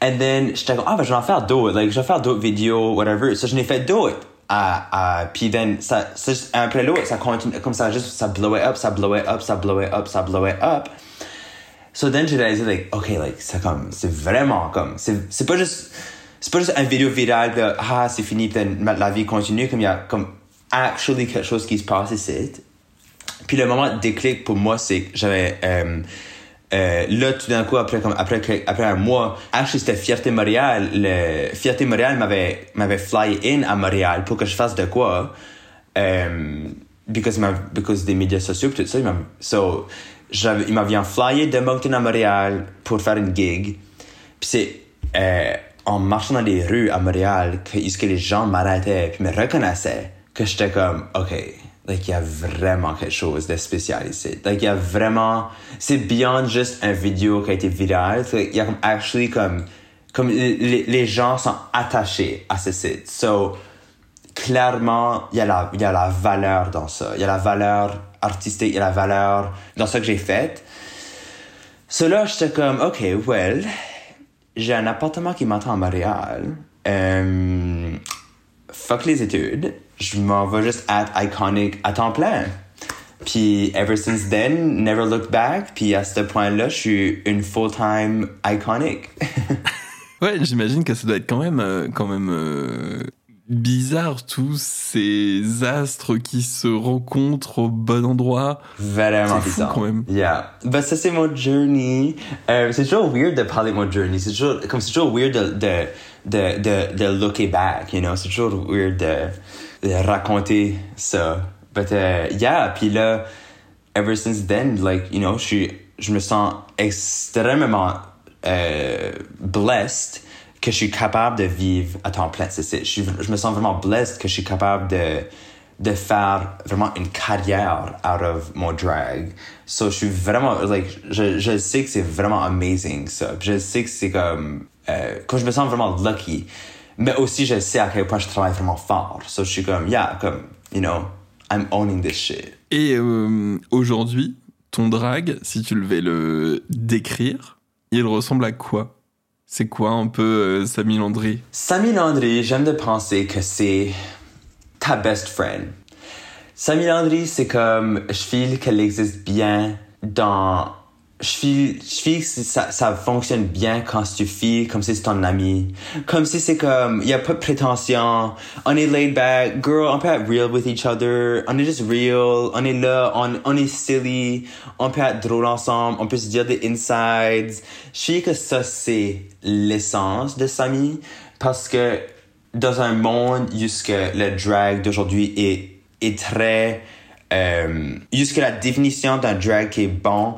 And then, j'étais comme, ah, ben, je vais en faire d'autres. Like, je vais faire d'autres vidéos, whatever. Ça, je n'ai fait d'autres. Ah, ah, puis then, ça, ça, un après l'autre, ça continue, comme ça, juste, ça blowait up, ça blowait up, ça blowait up, ça blowait up. So then, j'ai réalisé, like, OK, like, c'est comme, c'est vraiment comme, c'est, pas juste, c'est pas juste une vidéo virale, de, ah, c'est fini, puis la vie continue, comme il y a, comme, actually quelque chose qui se passe. Puis le moment déclic pour moi, c'est que j'avais euh, euh, là tout d'un coup après comme après après un mois, actually c'était Fierté Montréal, le Fierté Montréal m'avait m'avait fly in à Montréal pour que je fasse de quoi euh, because m'a because des médias sociaux tout ça, il so il m'avait flyé de Moncton à Montréal pour faire une gig. Puis c'est euh, en marchant dans les rues à Montréal que, que les gens m'arrêtaient puis me reconnaissaient que j'étais comme OK, like il y a vraiment quelque chose de spécial ici. Like il y a vraiment c'est beyond juste un vidéo qui a été virale, il y a comme actually comme comme les, les gens sont attachés à ce site. So clairement, il y, a la, y a la valeur dans ça. Il y a la valeur artistique, il y a la valeur dans ce que j'ai fait. So là, j'étais comme, OK, well, j'ai un appartement qui m'attend à Montréal. Euh, fuck les études. Je m'en vais juste être iconic à temps plein. Puis, ever since then, never looked back. Puis, à ce point-là, je suis une full-time iconic. Ouais, j'imagine que ça doit être quand même, euh, quand même euh, bizarre tous ces astres qui se rencontrent au bon endroit. Vraiment C'est fou, bizarre. quand même. Yeah. Ben, ça, c'est mon journey. Euh, c'est toujours weird de parler de mon journey. C'est toujours, comme c'est toujours weird de, de, de, de, de looker back, you know? C'est toujours weird de, de raconter ça. But, uh, yeah. Puis là, ever since then, like, you know, je je me sens extrêmement, euh, blessed que je suis capable de vivre à temps plein. C'est- je, je me sens vraiment blessed que je suis capable de, de faire vraiment une carrière out of mon drag. So, je suis vraiment, like, je, je sais que c'est vraiment amazing, ça. Je sais que c'est comme, euh, comme je me sens vraiment lucky. Mais aussi, je sais à quel point je travaille vraiment fort. So, je suis comme, yeah, comme, you know, I'm owning this shit. Et euh, aujourd'hui, ton drag, si tu devais le décrire, il ressemble à quoi? C'est quoi un peu euh, Samy Landry Samy Landry, j'aime de penser que c'est ta best friend. Samy Landry, c'est comme, je feel qu'elle existe bien dans, je feel, je feel que ça, ça fonctionne bien quand tu feel comme si c'est ton ami. Comme si c'est comme, y a pas de prétention, on est laid back, girl, on peut être real with each other, on est juste real, on est là, on, on est silly, on peut être drôle ensemble, on peut se dire des insides. Je feel que ça, c'est l'essence de Samy, parce que dans un monde jusque le drag d'aujourd'hui est, est très euh, jusque la définition d'un drag qui est bon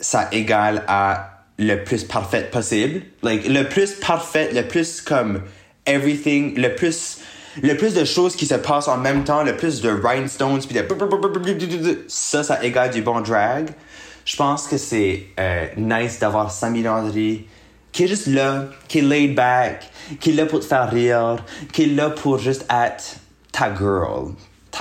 ça égale à le plus parfait possible. Like le plus parfait le plus comme everything le plus le plus de choses qui se passent en même temps le plus de rhinestones puis de ça ça égale du bon drag. Je pense que c'est euh, nice d'avoir Samy Landry qui est juste là, qui est laid back, qui est là pour te faire rire, qui est là pour juste être ta girl,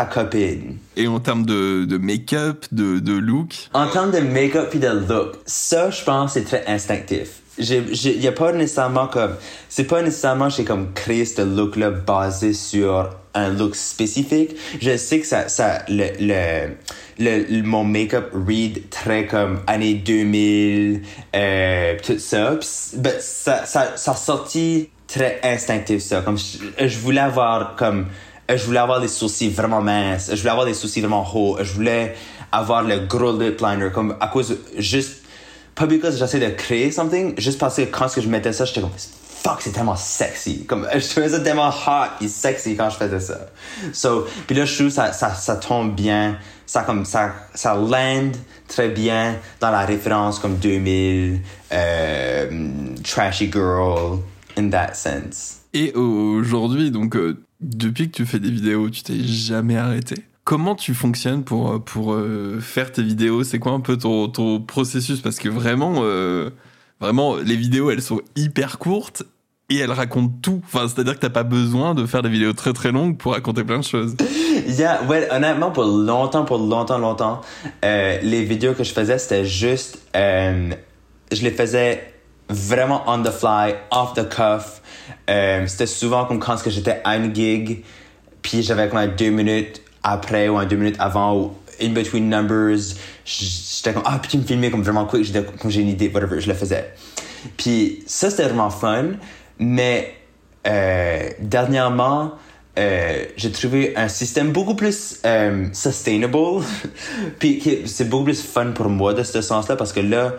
copine. Et en termes de, de make-up, de, de look? En termes de make-up puis de look, ça, je pense, c'est très instinctif. Il n'y a pas nécessairement comme... C'est pas nécessairement j'ai comme créé ce look-là basé sur un look spécifique. Je sais que ça... ça le, le, le, mon make-up read très comme années 2000, euh, tout ça. Puis c- ben, ça, ça, ça sorti très instinctif, ça. Comme je, je voulais avoir comme... Je voulais avoir des sourcils vraiment minces. Je voulais avoir des sourcils vraiment hauts. Je voulais avoir le gros lip liner. Comme à cause... Juste... Pas because j'essaie de créer something. Juste parce que quand je mettais ça, j'étais comme... Fuck, c'est tellement sexy. Comme, je trouvais ça tellement hot et sexy quand je faisais ça. So, puis là, je trouve ça, ça, ça tombe bien. Ça, comme, ça, ça land très bien dans la référence comme 2000, euh, trashy girl, in that sense. Et aujourd'hui, donc, euh, depuis que tu fais des vidéos, tu t'es jamais arrêté? Comment tu fonctionnes pour, euh, pour euh, faire tes vidéos? C'est quoi un peu ton, ton processus? Parce que vraiment, euh, vraiment, les vidéos, elles sont hyper courtes et elles racontent tout. Enfin, c'est-à-dire que t'as pas besoin de faire des vidéos très très longues pour raconter plein de choses. Yeah, honnêtement, pour longtemps, pour longtemps, longtemps, les vidéos que je faisais, c'était juste, je les faisais vraiment on the fly, off the cuff. Euh, c'était souvent comme quand j'étais à une gig, puis j'avais comme deux minutes après ou un deux minutes avant ou in between numbers, j'étais comme, ah, puis tu me filmais comme vraiment quick, j'étais comme j'ai une idée, whatever, je le faisais. Puis ça, c'était vraiment fun, mais euh, dernièrement, euh, j'ai trouvé un système beaucoup plus sustainable. Puis c'est beaucoup plus fun pour moi de ce sens-là parce que là,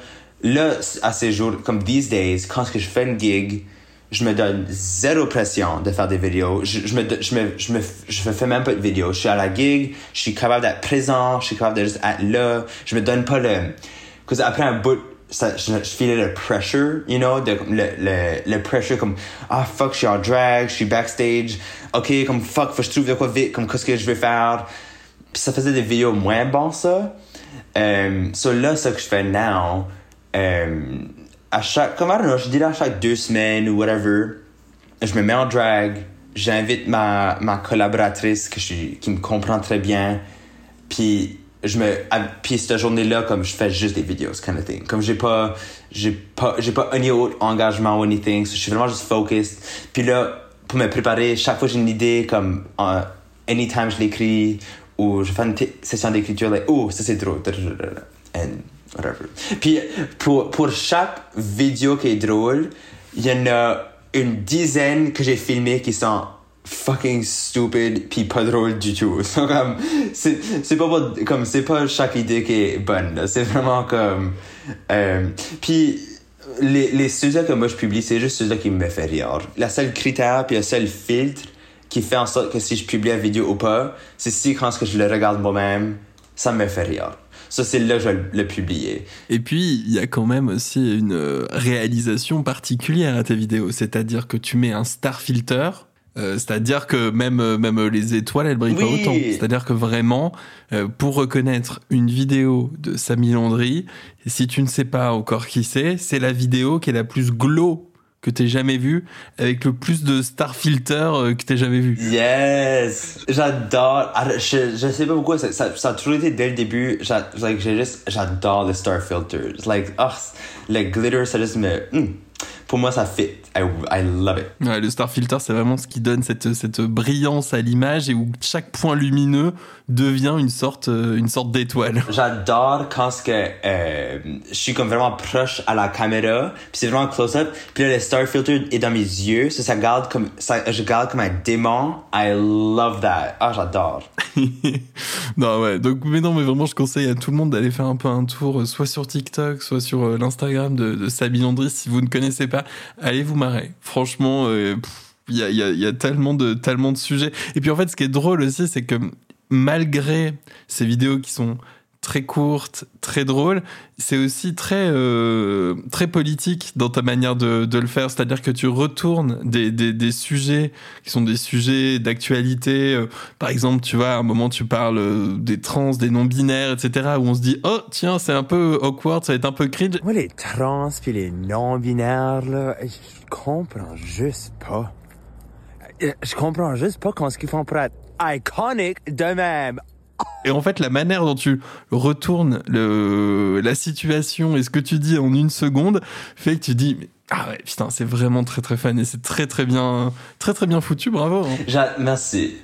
là, à ces jours, comme these days, quand je fais une gig, je me donne zéro pression de faire des vidéos. Je, je me, je me, je me, je fais même pas de vidéos. Je suis à la gig, je suis capable d'être présent, je suis capable de juste être là. Je me donne pas le, parce après un bout, ça, je, je filais le pressure, you know, de, le, le, le pressure comme, ah fuck, je suis en drag, je suis backstage, ok, comme fuck, faut que je trouve de quoi vite, comme qu'est-ce que je vais faire? Puis ça faisait des vidéos moins bon, ça. So là, ce que je fais now, euh, à chaque, comme I don't know, je dirais à chaque deux semaines ou whatever, je me mets en drag, j'invite ma, ma collaboratrice que je, qui me comprend très bien, puis je me puis cette journée là comme je fais juste des vidéos kind of thing. Comme j'ai pas j'ai pas j'ai pas un autre engagement ou anything je suis vraiment juste focused. Puis là pour me préparer chaque fois j'ai une idée comme euh, anytime je l'écris ou je fais une session d'écriture like oh ça c'est drôle puis pour pour chaque vidéo qui est drôle il y en a une dizaine que j'ai filmé qui sont fucking stupid puis pas drôle du tout. So, comme, c'est, c'est pas, comme, c'est pas chaque idée qui est bonne. C'est vraiment comme, euh, puis les, les sujets que moi je publie, c'est juste ceux-là qui me fait rire. La seule critère puis le seul filtre qui fait en sorte que si je publie la vidéo ou pas, c'est si quand je le regarde moi-même ça me fait rire. Ça, c'est là que je vais le publier. Et puis, il y a quand même aussi une euh, réalisation particulière à tes vidéos. C'est-à-dire que tu mets un star filter. euh, c'est-à-dire que même euh, même les étoiles elles brillent pas autant. C'est-à-dire que vraiment euh, pour reconnaître une vidéo de Samy Landry, si tu ne sais pas encore qui c'est, c'est la vidéo qui est la plus glow que t'aies jamais vue, avec le plus de star filter euh, que t'aies jamais vu. Yes! J'adore. Ah, Je, je sais pas pourquoi, ça, ça, ça a toujours été dès le début. j'a- Like, j'ai juste, j'adore les star filters. Like, oh, le glitter, ça juste me. hmm. Pour moi, ça fit. I, I love it. Ouais, le star filter, c'est vraiment ce qui donne cette, cette brillance à l'image et où chaque point lumineux devient une sorte, euh, une sorte d'étoile. J'adore quand ce que euh, je suis comme vraiment proche à la caméra, puis c'est vraiment close-up, puis là le star filter est dans mes yeux, ça, ça garde comme ça, je garde comme un démon. I love that. Ah, j'adore. non, ouais. Donc, mais non, mais vraiment, je conseille à tout le monde d'aller faire un peu un tour, euh, soit sur TikTok, soit sur euh, l'Instagram de, de Sabine Landry. Si vous ne connaissez pas, allez vous marrer. Franchement, euh, pff, il y a, y, a, y a tellement de, tellement de sujets. Et puis, en fait, ce qui est drôle aussi, c'est que malgré ces vidéos qui sont très courtes, très drôles, c'est aussi très euh, très politique dans ta manière de, de le faire. C'est-à-dire que tu retournes des, des, des sujets qui sont des sujets d'actualité. Euh, par exemple, tu vois, à un moment, tu parles euh, des trans, des non-binaires, etc., où on se dit, oh, tiens, c'est un peu awkward, ça va être un peu cringe. Moi, les trans puis les non-binaires, je comprends juste pas. Euh, Je comprends juste pas comment ce qu'ils font pour iconique de même. Et en fait, la manière dont tu retournes le, la situation et ce que tu dis en une seconde fait que tu dis, mais, ah ouais, putain, c'est vraiment très très fan et c'est très très bien, très très bien foutu, bravo. hein. Merci.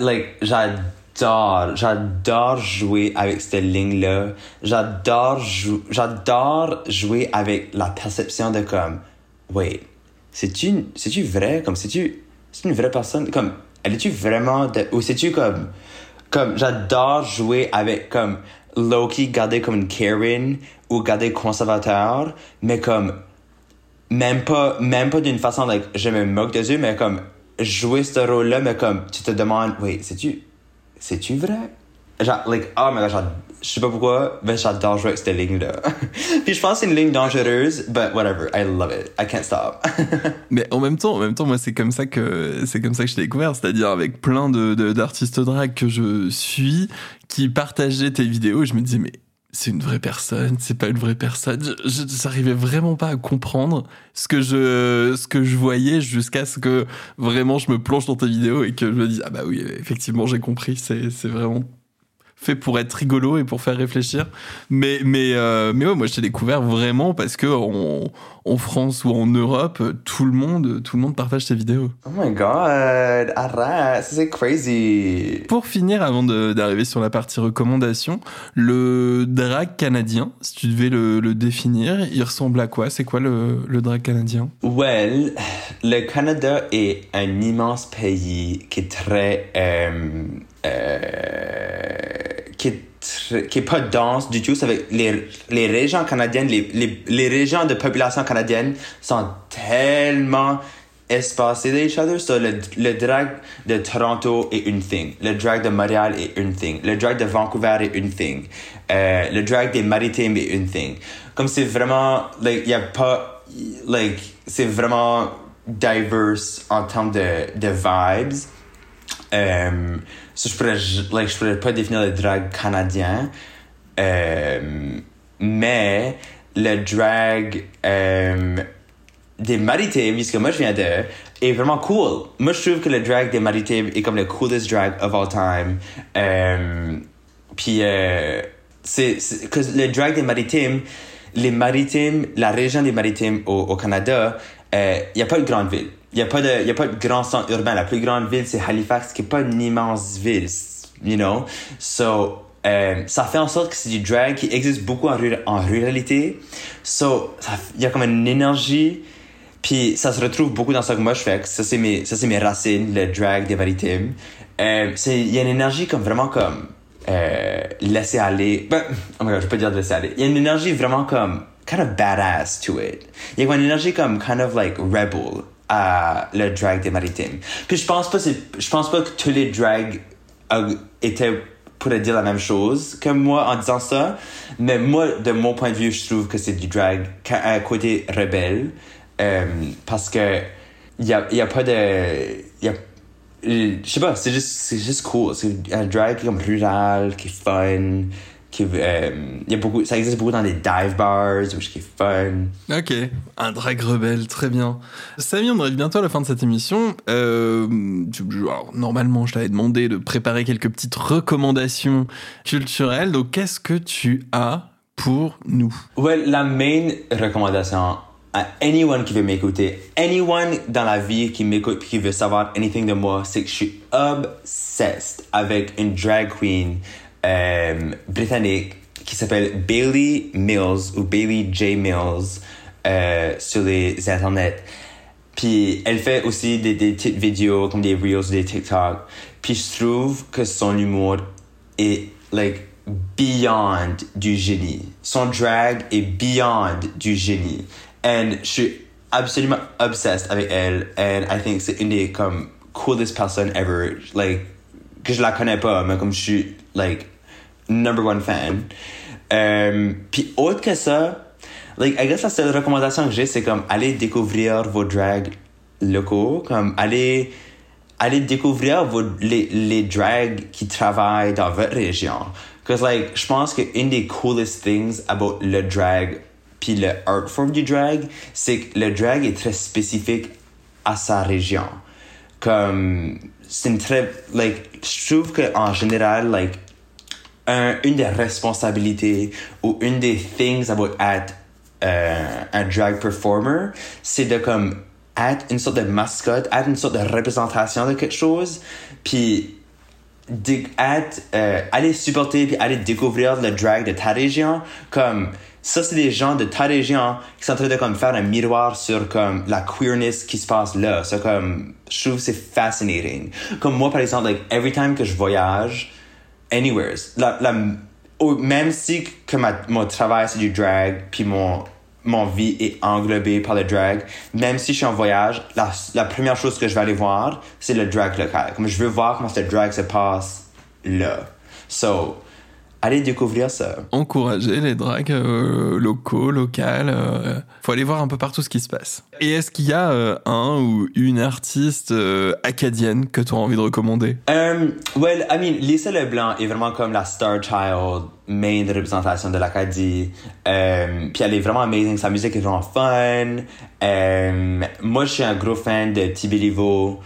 Like, j'adore, j'adore jouer avec cette ligne-là. J'adore jou- j'adore jouer avec la perception de comme, wait, c'est-tu, c'est-tu vrai? Comme, c'est-tu, c'est une vraie personne? Comme, elle est-tu vraiment de, ou c'est-tu comme, comme, j'adore jouer avec comme Loki garder comme une Karen ou garder conservateur, mais comme, même pas même pas d'une façon like je me moque de eux mais comme jouer ce rôle là mais comme tu te demandes oui c'est tu c'est tu vrai? Genre like oh my god je sais pas pourquoi mais j'adore jouer avec cette ligne là puis je pense que c'est une ligne dangereuse but whatever I love it I can't stop Mais en même temps, en même temps, moi, c'est comme ça que c'est comme ça que je t'ai découvert, c'est-à-dire avec plein de d'artistes drag que je suis qui partageaient tes vidéos. Je me disais mais c'est une vraie personne, c'est pas une vraie personne. Je, j'arrivais vraiment pas à comprendre ce que je ce que je voyais jusqu'à ce que vraiment je me plonge dans tes vidéos et que je me dise ah bah oui effectivement j'ai compris c'est vraiment fait pour être rigolo et pour faire réfléchir. Mais, mais, euh, mais ouais, moi, je t'ai découvert vraiment parce que en, en France ou en Europe, tout le monde, tout le monde partage tes vidéos. oh my god arrête c'est crazy Pour finir, avant d'arriver sur la partie recommandation, le drag canadien, si tu devais le, le définir, il ressemble à quoi? C'est quoi le, le drag canadien? Well, le Canada est un immense pays qui est très, euh, euh, qui est pas dense du tout. Avec les, les régions canadiennes, les, les, les régions de population canadienne sont tellement espacées d'each other. So, le, le drag de Toronto est une thing. Le drag de Montréal est une thing. Le drag de Vancouver est une thing. Euh, le drag des Maritimes est une thing. Comme c'est vraiment, like, y a pas, like, c'est vraiment diverse en termes de, de vibes. Euh, je pourrais, like, je pourrais pas définir le drag canadien. Euh, mais le drag euh, des Maritimes, puisque moi je viens de, est vraiment cool. Moi je trouve que le drag des Maritimes est comme le coolest drag of all time. Euh, puis euh, c'est- que le drag des Maritimes, les Maritimes, la région des Maritimes au, au Canada, il n'y a pas de grande ville. Il n'y a, pas de- a pas de grand centre urbain. La plus grande ville, c'est Halifax, qui n'est pas une immense ville, you know? So, euh, ça fait en sorte que c'est du drag qui existe beaucoup en, rura- en ruralité. So, il y a comme une énergie, puis ça se retrouve beaucoup dans ce que moi je fais. Ça, c'est mes, mes racines, le drag des maritimes. Euh, il y a une énergie comme vraiment comme, euh, laisser aller. Ben, oh my god, je peux dire laisser aller. Il y a une énergie vraiment comme, kind of badass to it. Il y a comme une énergie comme kind of like rebel à le drag des maritimes. Puis je pense pas, je pense pas que tous les drags étaient pourrait dire la même chose que moi en disant ça. Mais moi, de mon point de vue, je trouve que c'est du drag a un côté rebelle. Euh, parce que il y a, y pas de. Je sais pas, c'est juste, juste cool. C'est un drag comme rural, qui est fun. Qui, euh, y a beaucoup, ça existe beaucoup dans des dive bars, qui est fun. Ok, un drag rebelle, très bien. Samy, on arrive bientôt à la fin de cette émission. Euh, alors, normalement, je t'avais demandé de préparer quelques petites recommandations culturelles. Donc, qu'est-ce que tu as pour nous? Ouais, la main recommandation à anyone qui veut m'écouter, anyone dans la vie qui m'écoute qui veut savoir anything de moi, c'est que je suis obsessed avec une drag queen euh, britannique qui s'appelle Bailey Mills ou Bailey J Mills euh, sur les internets. Puis elle fait aussi des, des petites vidéos comme des reels, des TikTok. Puis je trouve que son humour est like beyond du génie. Son drag est beyond du génie. And je suis absolument obsessed avec elle. And I think c'est une des comme coolest personnes ever. Like que je la connais pas, mais comme je suis like number one fan. Um, puis autre que ça, like I guess la seule recommandation que j'ai c'est comme aller découvrir vos drags locaux, comme aller aller découvrir vos, les, les drags qui travaillent dans votre région. Cause like, je pense que une des coolest things about le drag puis le art form du drag, c'est que le drag est très spécifique à sa région. Comme, c'est une très, like, je trouve que en général, like, un, une des responsabilités ou une des things about être euh, un drag performer, c'est de comme être une sorte de mascotte, être une sorte de représentation de quelque chose, puis être, euh, aller supporter puis aller découvrir le drag de ta région, comme ça c'est des gens de ta région qui sont en train de comme faire un miroir sur comme la queerness qui se passe là. C'est comme je trouve c'est fascinating. Comme moi par exemple, like every time que je voyage anywhere, la, la même si que ma, mon travail c'est du drag puis mon mon vie est englobée par le drag. Même si je suis en voyage, la, la première chose que je vais aller voir, c'est le drag local. Comme je veux voir comment ce drag se passe là. So, allez découvrir ça. Encourager les drags euh, locaux, locales. Euh, faut aller voir un peu partout ce qui se passe. Et est-ce qu'il y a euh, un ou une artiste acadienne que tu as envie de recommander? Um, well, I mean, Lisa Leblanc est vraiment comme la star child, main de représentation de l'Acadie. Um, puis elle est vraiment amazing. Sa musique est vraiment fun. Um, moi, je suis un gros fan de Tibelivo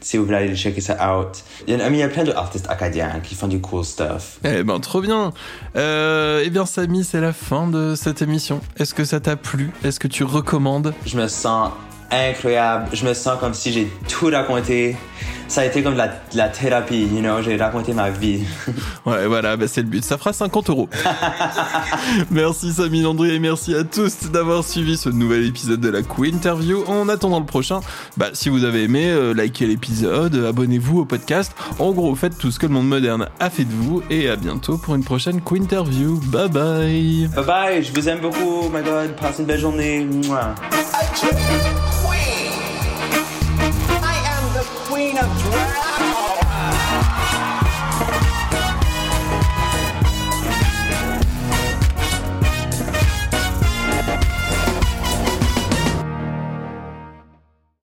si vous voulez aller checker ça out. Il y, a, il y a plein d'artistes acadiens qui font du cool stuff. Eh ben, trop bien. Euh, eh bien, Samy, c'est la fin de cette émission. Est-ce que ça t'a plu? Est-ce que tu recommandes? Je me sens incroyable. Je me sens comme si j'ai tout raconté. Ça a été comme de la, la thérapie, you know, j'ai raconté ma vie. ouais, voilà, bah c'est le but. Ça fera 50 euros. merci Samy Landry et merci à tous d'avoir suivi ce nouvel épisode de la Queen Interview. En attendant le prochain, bah si vous avez aimé, euh, likez l'épisode, abonnez-vous au podcast. En gros, faites tout ce que le monde moderne a fait de vous et à bientôt pour une prochaine Queen Interview. Bye bye. Bye bye, je vous aime beaucoup, my god, passez une belle journée. Mouah. Queen of drag.